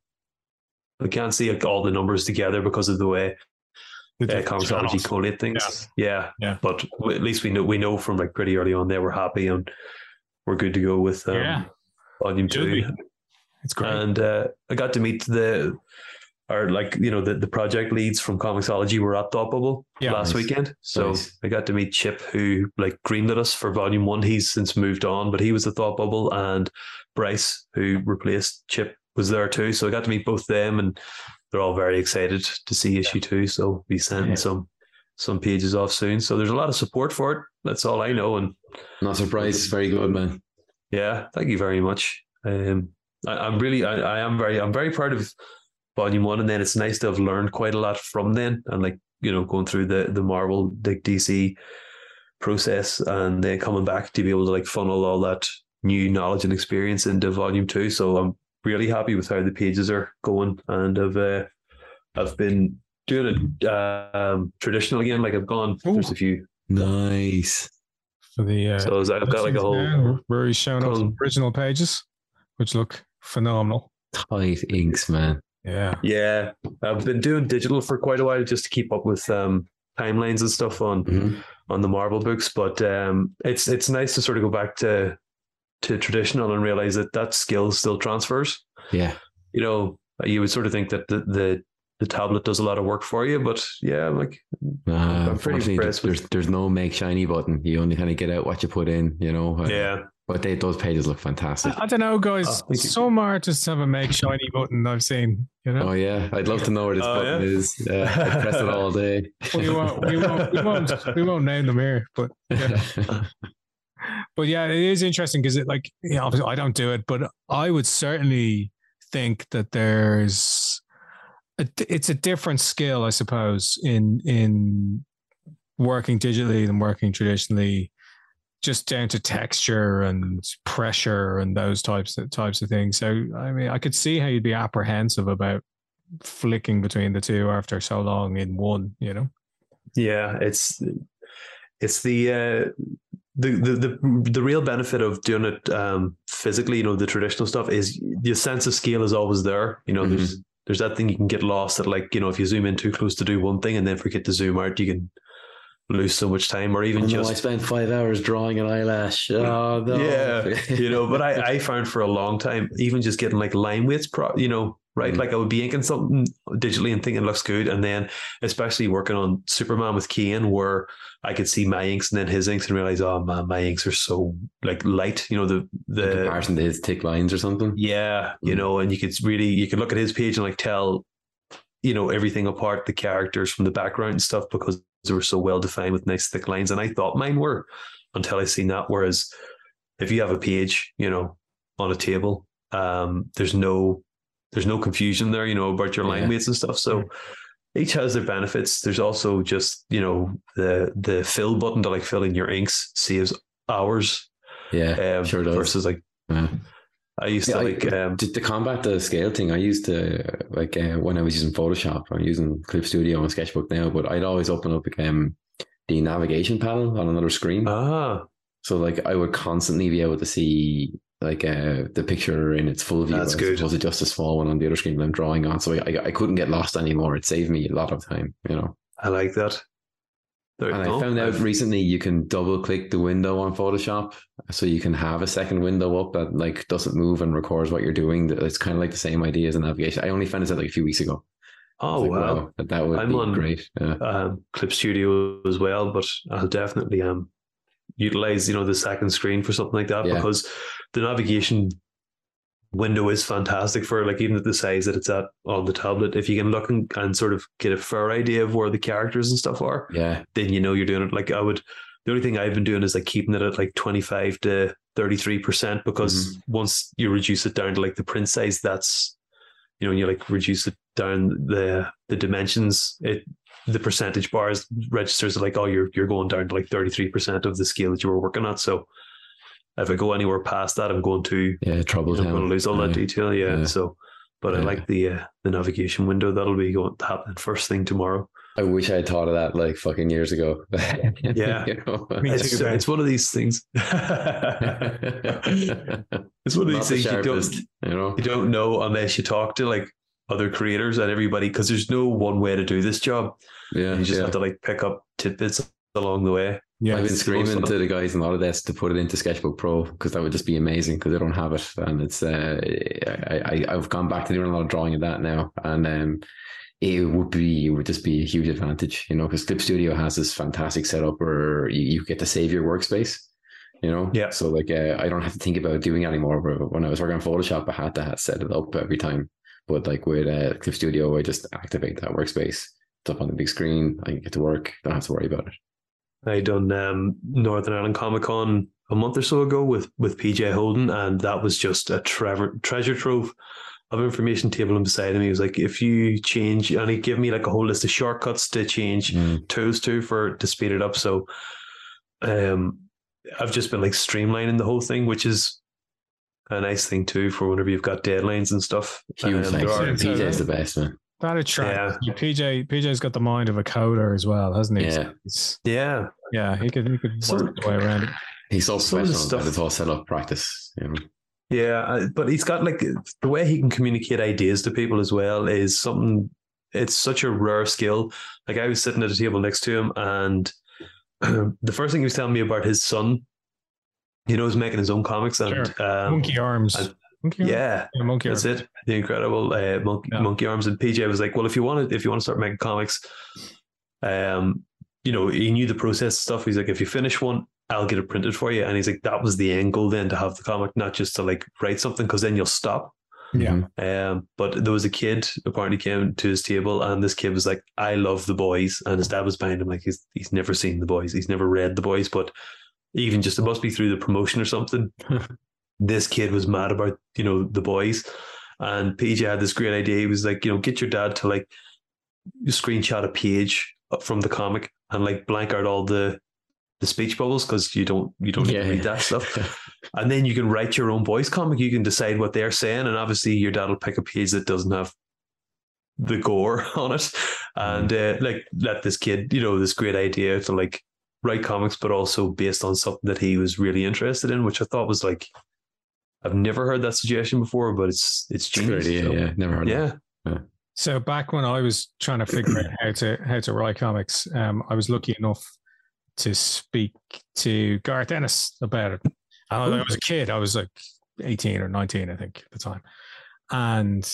we can't see like, all the numbers together because of the way uh, Comixology collate things. Yeah. yeah. yeah, But at least we know we know from like pretty early on that we're happy and we're good to go with um, yeah. volume two. It's great. And uh, I got to meet the or like you know the, the project leads from Comixology were at Thought Bubble yeah, last nice. weekend. So nice. I got to meet Chip, who like greenlit us for Volume One. He's since moved on, but he was at Thought Bubble, and Bryce, who replaced Chip, was there too. So I got to meet both them, and they're all very excited to see issue two. So be sending yeah. some some pages off soon. So there's a lot of support for it. That's all I know. And not surprised. Very good, man. Yeah, thank you very much. Um, I, am really, I, I am very, I'm very proud of volume one, and then it's nice to have learned quite a lot from then, and like you know going through the the Marvel the DC process, and then coming back to be able to like funnel all that new knowledge and experience into volume two. So I'm really happy with how the pages are going, and I've uh, I've been doing it um, traditional again. Like I've gone, Ooh. there's a few nice. For the uh, so I've got like a whole where he's showing off original pages, which look phenomenal. Tight inks, man. Yeah. Yeah. I've been doing digital for quite a while just to keep up with um, timelines and stuff on mm-hmm. on the Marvel books. But um, it's it's nice to sort of go back to to traditional and realize that that skill still transfers. Yeah. You know, you would sort of think that the, the the tablet does a lot of work for you, but yeah, I'm like uh, I'm pretty impressed. There's with... there's no make shiny button. You only kind of get out what you put in. You know. Yeah. But they, those pages look fantastic. I, I don't know, guys. Oh, Some artists have a make shiny button I've seen. You know? Oh yeah, I'd love to know where this oh, button yeah? is. Yeah, I press it all day. *laughs* we won't, we won't, we won't, we won't name them here, but yeah. *laughs* but yeah, it is interesting because it like you know, I don't do it, but I would certainly think that there's a, it's a different skill, I suppose, in in working digitally than working traditionally just down to texture and pressure and those types of types of things. So I mean, I could see how you'd be apprehensive about flicking between the two after so long in one. You know? Yeah, it's it's the uh, the the the the real benefit of doing it um, physically. You know, the traditional stuff is the sense of scale is always there. You know, mm-hmm. there's there's that thing you can get lost that like you know if you zoom in too close to do one thing and then forget to zoom out, you can lose so much time or even oh, just I spent five hours drawing an eyelash. Oh no. Yeah. you know, but I, I found for a long time, even just getting like line weights pro you know, right? Mm. Like I would be inking something digitally and thinking it looks good. And then especially working on Superman with Cian where I could see my inks and then his inks and realize, oh man, my inks are so like light, you know, the the In comparison to his thick lines or something. Yeah. Mm. You know, and you could really you could look at his page and like tell you know everything apart the characters from the background and stuff because they were so well defined with nice thick lines and i thought mine were until i seen that whereas if you have a page you know on a table. Um, there's no there's no confusion there, you know, about your line Yeah. weights and stuff. So each has their benefits. There's also just you know the the fill button to like fill in your inks saves hours. Yeah, Um, sure does. versus like Yeah. I used Yeah, to I- like um, to, to combat the scale thing, I used to like uh, when I was using Photoshop. I'm using Clip Studio and Sketchbook now, but I'd always open up um, the navigation panel on another screen. ah So like I would constantly be able to see like uh, the picture in its full view That's as good. opposed to just a small one on the other screen that I'm drawing on. So I, I, I couldn't get lost anymore. It saved me a lot of time, you know. I like that. There, And I found out recently you can double click the window on Photoshop, so you can have a second window up that like doesn't move and records what you're doing. It's kind of like the same idea as a navigation. I only found this out like a few weeks ago. Oh like, wow. that, that would I'm be on- great. Yeah. um, Clip Studio as well, but I'll definitely um utilize you know the second screen for something like that Yeah. because the navigation window is fantastic for like even at the size that it's at on the tablet. If you can look and, and sort of get a fair idea of where the characters and stuff are, Yeah, then you know you're doing it. Like I would, the only thing I've been doing is like keeping it at like twenty five to thirty three percent because Mm-hmm. once you reduce it down to like the print size, that's you know, when you like reduce it down the the dimensions, it the percentage bars registers like, oh, you're you're going down to like thirty three percent of the scale that you were working at. So if I go anywhere past that, I'm going to yeah, trouble I'm going to lose all that detail. Yeah. Yeah. So, but I like the uh, the navigation window. That'll be going to happen first thing tomorrow. I wish I had thought of that like fucking years ago. *laughs* Yeah. You know? Me It's, it's one of these things. *laughs* it's one of *laughs* Not these the things you don't you know. you don't know unless you talk to like other creators and everybody because there's no one way to do this job. Yeah, you just yeah. have to like pick up tidbits along the way. Yeah, I've been screaming most- to the guys in Autodesk to put it into Sketchbook Pro because that would just be amazing because they don't have it, and it's uh, I, I I've gone back to doing a lot of drawing of that now, and um, it would be it would just be a huge advantage, you know, because Clip Studio has this fantastic setup where you, you get to save your workspace, you know, Yeah. So like uh, I don't have to think about doing it anymore. But when I was working on Photoshop, I had to set it up every time, but like with uh, Clip Studio, I just activate that workspace. It's up on the big screen. I can get to work. Don't have to worry about it. I done um, Northern Ireland Comic Con a month or so ago with with PJ Holden, and that was just a treasure treasure trove of information table and beside him. He was like, if you change, and he gave me like a whole list of shortcuts to change Mm. tools to for to speed it up. So, um, I've just been like streamlining the whole thing, which is a nice thing too for whenever you've got deadlines and stuff. Huge Um, thanks. there PJ's the best, man. That attracts you. PJ. PJ's got the mind of a coder as well, hasn't he? Yeah. It's- yeah, yeah. He could he could So- work his way around it. He's so Some of stuff- it's all set up practice. You know? Yeah, uh, but he's got like the way he can communicate ideas to people as well is something. It's such a rare skill. Like I was sitting at a table next to him, and *clears throat* the first thing he was telling me about his son, you know, he's making his own comics, and um, monkey arms. I- monkey arms? yeah, Yeah, monkey that's arms. it. The incredible uh, monkey, Yeah. monkey arms. And PJ was like, "Well, if you want to, if you want to start making comics, um, you know, he knew the process stuff. He's like, if you finish one, I'll get it printed for you. And he's like, that was the end goal then to have the comic, not just to like write something, because then you'll stop. Yeah. Mhm. Um, but there was a kid apparently came to his table, and this kid was like, "I love the boys," and his dad was behind him, like he's he's never seen the boys, he's never read the boys, but even just it must be through the promotion or something. *laughs* this kid was mad about you know the boys, and PJ had this great idea. He was like, you know, get your dad to like screenshot a page from the comic and like blank out all the the speech bubbles because you don't you don't need Yeah, to read yeah. that stuff. *laughs* And then you can write your own voice comic. You can decide what they're saying. And obviously, your dad will pick a page that doesn't have the gore *laughs* on it. And uh, like, let this kid, you know, this great idea to like write comics, but also based on something that he was really interested in, which I thought was like, I've never heard that suggestion before, but it's it's It's genius. idea. So, Yeah, never heard of yeah. So back when I was trying to figure out how to how to write comics, um, I was lucky enough to speak to Garth Ennis about it. And I was a kid. I was like eighteen or nineteen, I think, at the time. And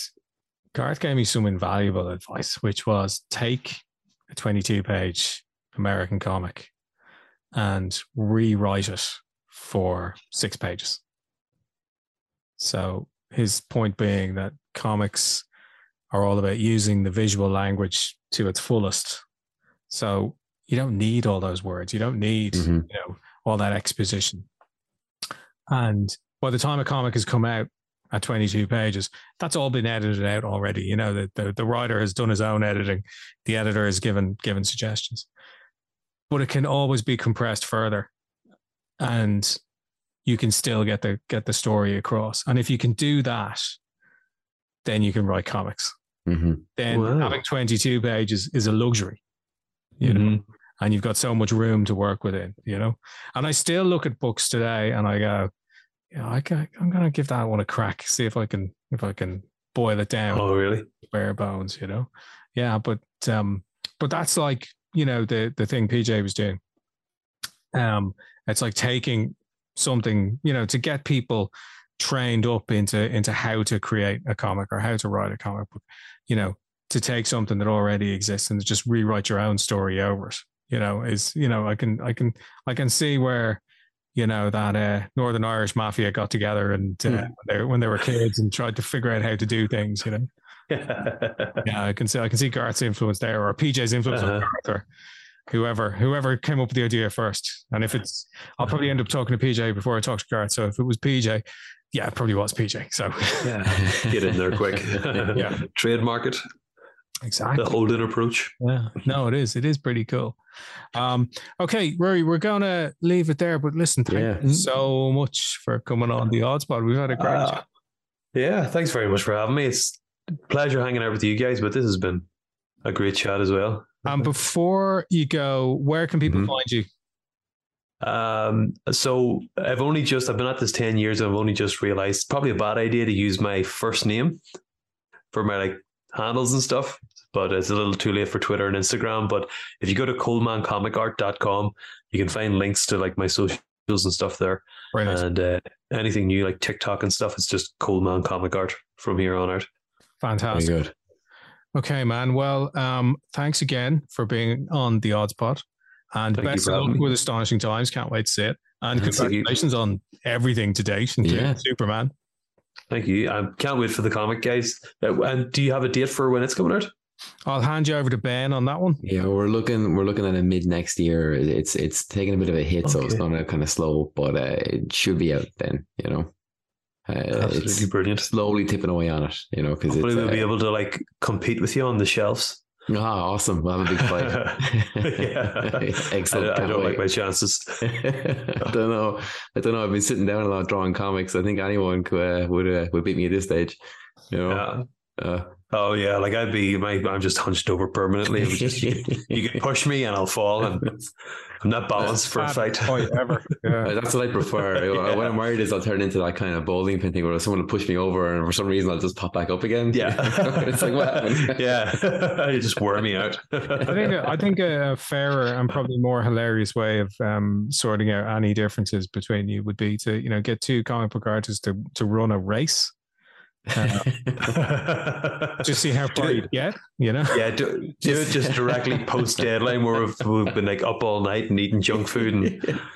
Garth gave me some invaluable advice, which was take a twenty-two page American comic and rewrite it for six pages. So his point being that comics are all about using the visual language to its fullest. So you don't need all those words. You don't need, Mhm. you know, all that exposition. And by the time a comic has come out at 22 pages, that's all been edited out already. You know, the, the, the writer has done his own editing, the editor has given given suggestions. But it can always be compressed further. And you can still get the get the story across. And if you can do that, then you can write comics. Mm-hmm. Then Wow. having 22 pages is a luxury. You know, Mhm. and you've got so much room to work within, you know. And I still look at books today and I go, yeah, I can, I'm going to give that one a crack, see if I can if I can boil it down Oh, really? bare bones, you know. Yeah, but um, but that's like you know the the thing PJ was doing. Um, it's like taking something, you know, to get people trained up into into how to create a comic or how to write a comic book, you know, to take something that already exists and just rewrite your own story over it. You know, is you know, I can I can I can see where you know that uh, Northern Irish mafia got together and uh, Hmm. when, they, when they were kids and tried to figure out how to do things. You know, *laughs* yeah, I can see I can see Garth's influence there, or PJ's influence on Uh-huh. Garth, or whoever whoever came up with the idea first. And if it's, I'll probably end up talking to PJ before I talk to Garth. So if it was PJ, yeah, it probably was PJ. So yeah. Get in there quick. *laughs* Yeah. Trademark it. exactly. The Holden approach. Yeah, no, it is. It is pretty cool. Um, okay, Ruairi, we're gonna leave it there. But listen, thank Yeah. you so much for coming on the Odds Pod. We've had a great Uh, chat. yeah, thanks very much for having me. It's a pleasure hanging out with you guys, but this has been a great chat as well. Um, before you go, where can people Mhm. find you? Um, so I've only just I've been at this ten years and I've only just realized probably a bad idea to use my first name for my like handles and stuff. But it's a little too late for Twitter and Instagram. But if you go to colemancomicart.com, you can find links to like my socials and stuff there. Brilliant. And uh, anything new like TikTok and stuff, it's just Coleman Comic Art from here on out. Very Fantastic. good. Okay, man. Well, um, thanks again for being on the Odds Pod. And Thank best of luck with Astonishing Times. Can't wait to see it. And Thank you. congratulations on everything to date, including Yeah. Superman. Thank you. I can't wait for the comic, guys. Uh, And do you have a date for when it's coming out? I'll hand you over to Ben on that one. Yeah, we're looking we're looking at a mid next year. It's it's taking a bit of a hit, so it's Okay. going to kind of slow, but uh, it should be out then. You know, uh, Absolutely it's brilliant. slowly tipping away on it. You know, because Hopefully, we'll be uh, able to like compete with you on the shelves. ah awesome. We'll have a big fight. yeah. *laughs* Excellent. I, I don't like my chances. *laughs* I don't know. I don't know. I've been sitting down a lot drawing comics. I think anyone could uh, would uh, would beat me at this stage. You know. Yeah. Oh yeah, like I'd be, my, I'm just hunched over permanently. Just, you, you could push me and I'll fall, and I'm not balanced for a Bad fight. fight ever. *laughs* Yeah. That's what I prefer. *laughs* when I'm worried is I'll turn into that kind of bowling pin thing where someone will push me over and for some reason I'll just pop back up again. Yeah, *laughs* it's like what happened? yeah, you just wear me out. I think I think a fairer and probably more hilarious way of um, sorting out any differences between you would be to you know get two comic book artists to to run a race, *laughs* just see how far you get. You know, Yeah, do, do it just directly post deadline where we've, we've been like up all night and eating junk food and *laughs*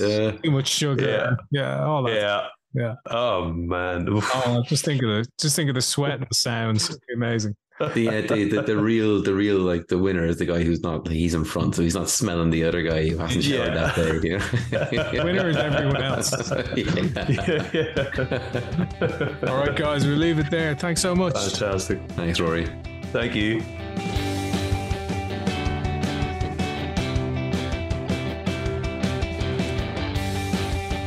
Uh, too much sugar. Yeah. Yeah, all that. Yeah. Yeah. Oh man. Oof. Oh, just think of the just think of the sweat and the sounds. Amazing. The, uh, the, the the real the real like the winner is the guy who's not he's in front so he's not smelling the other guy who hasn't showered Yeah. that day. You know? *laughs* Winner is everyone else. *laughs* Yeah. All right, guys, we'll leave it there. Thanks so much. Fantastic. Thanks, Ruairi. Thank you.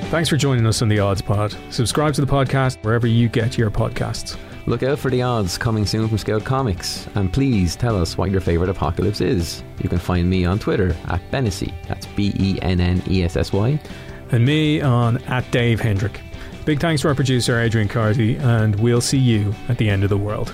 Thanks for joining us on the Odds Pod. Subscribe to the podcast wherever you get your podcasts. Look out for the odds coming soon from Scout Comics, and please tell us what your favourite apocalypse is. You can find me on Twitter at Bennessy, that's B E N N E S S Y. And me on at Dave Hendrick. Big thanks to our producer Adrian Carty, and we'll see you at the end of the world.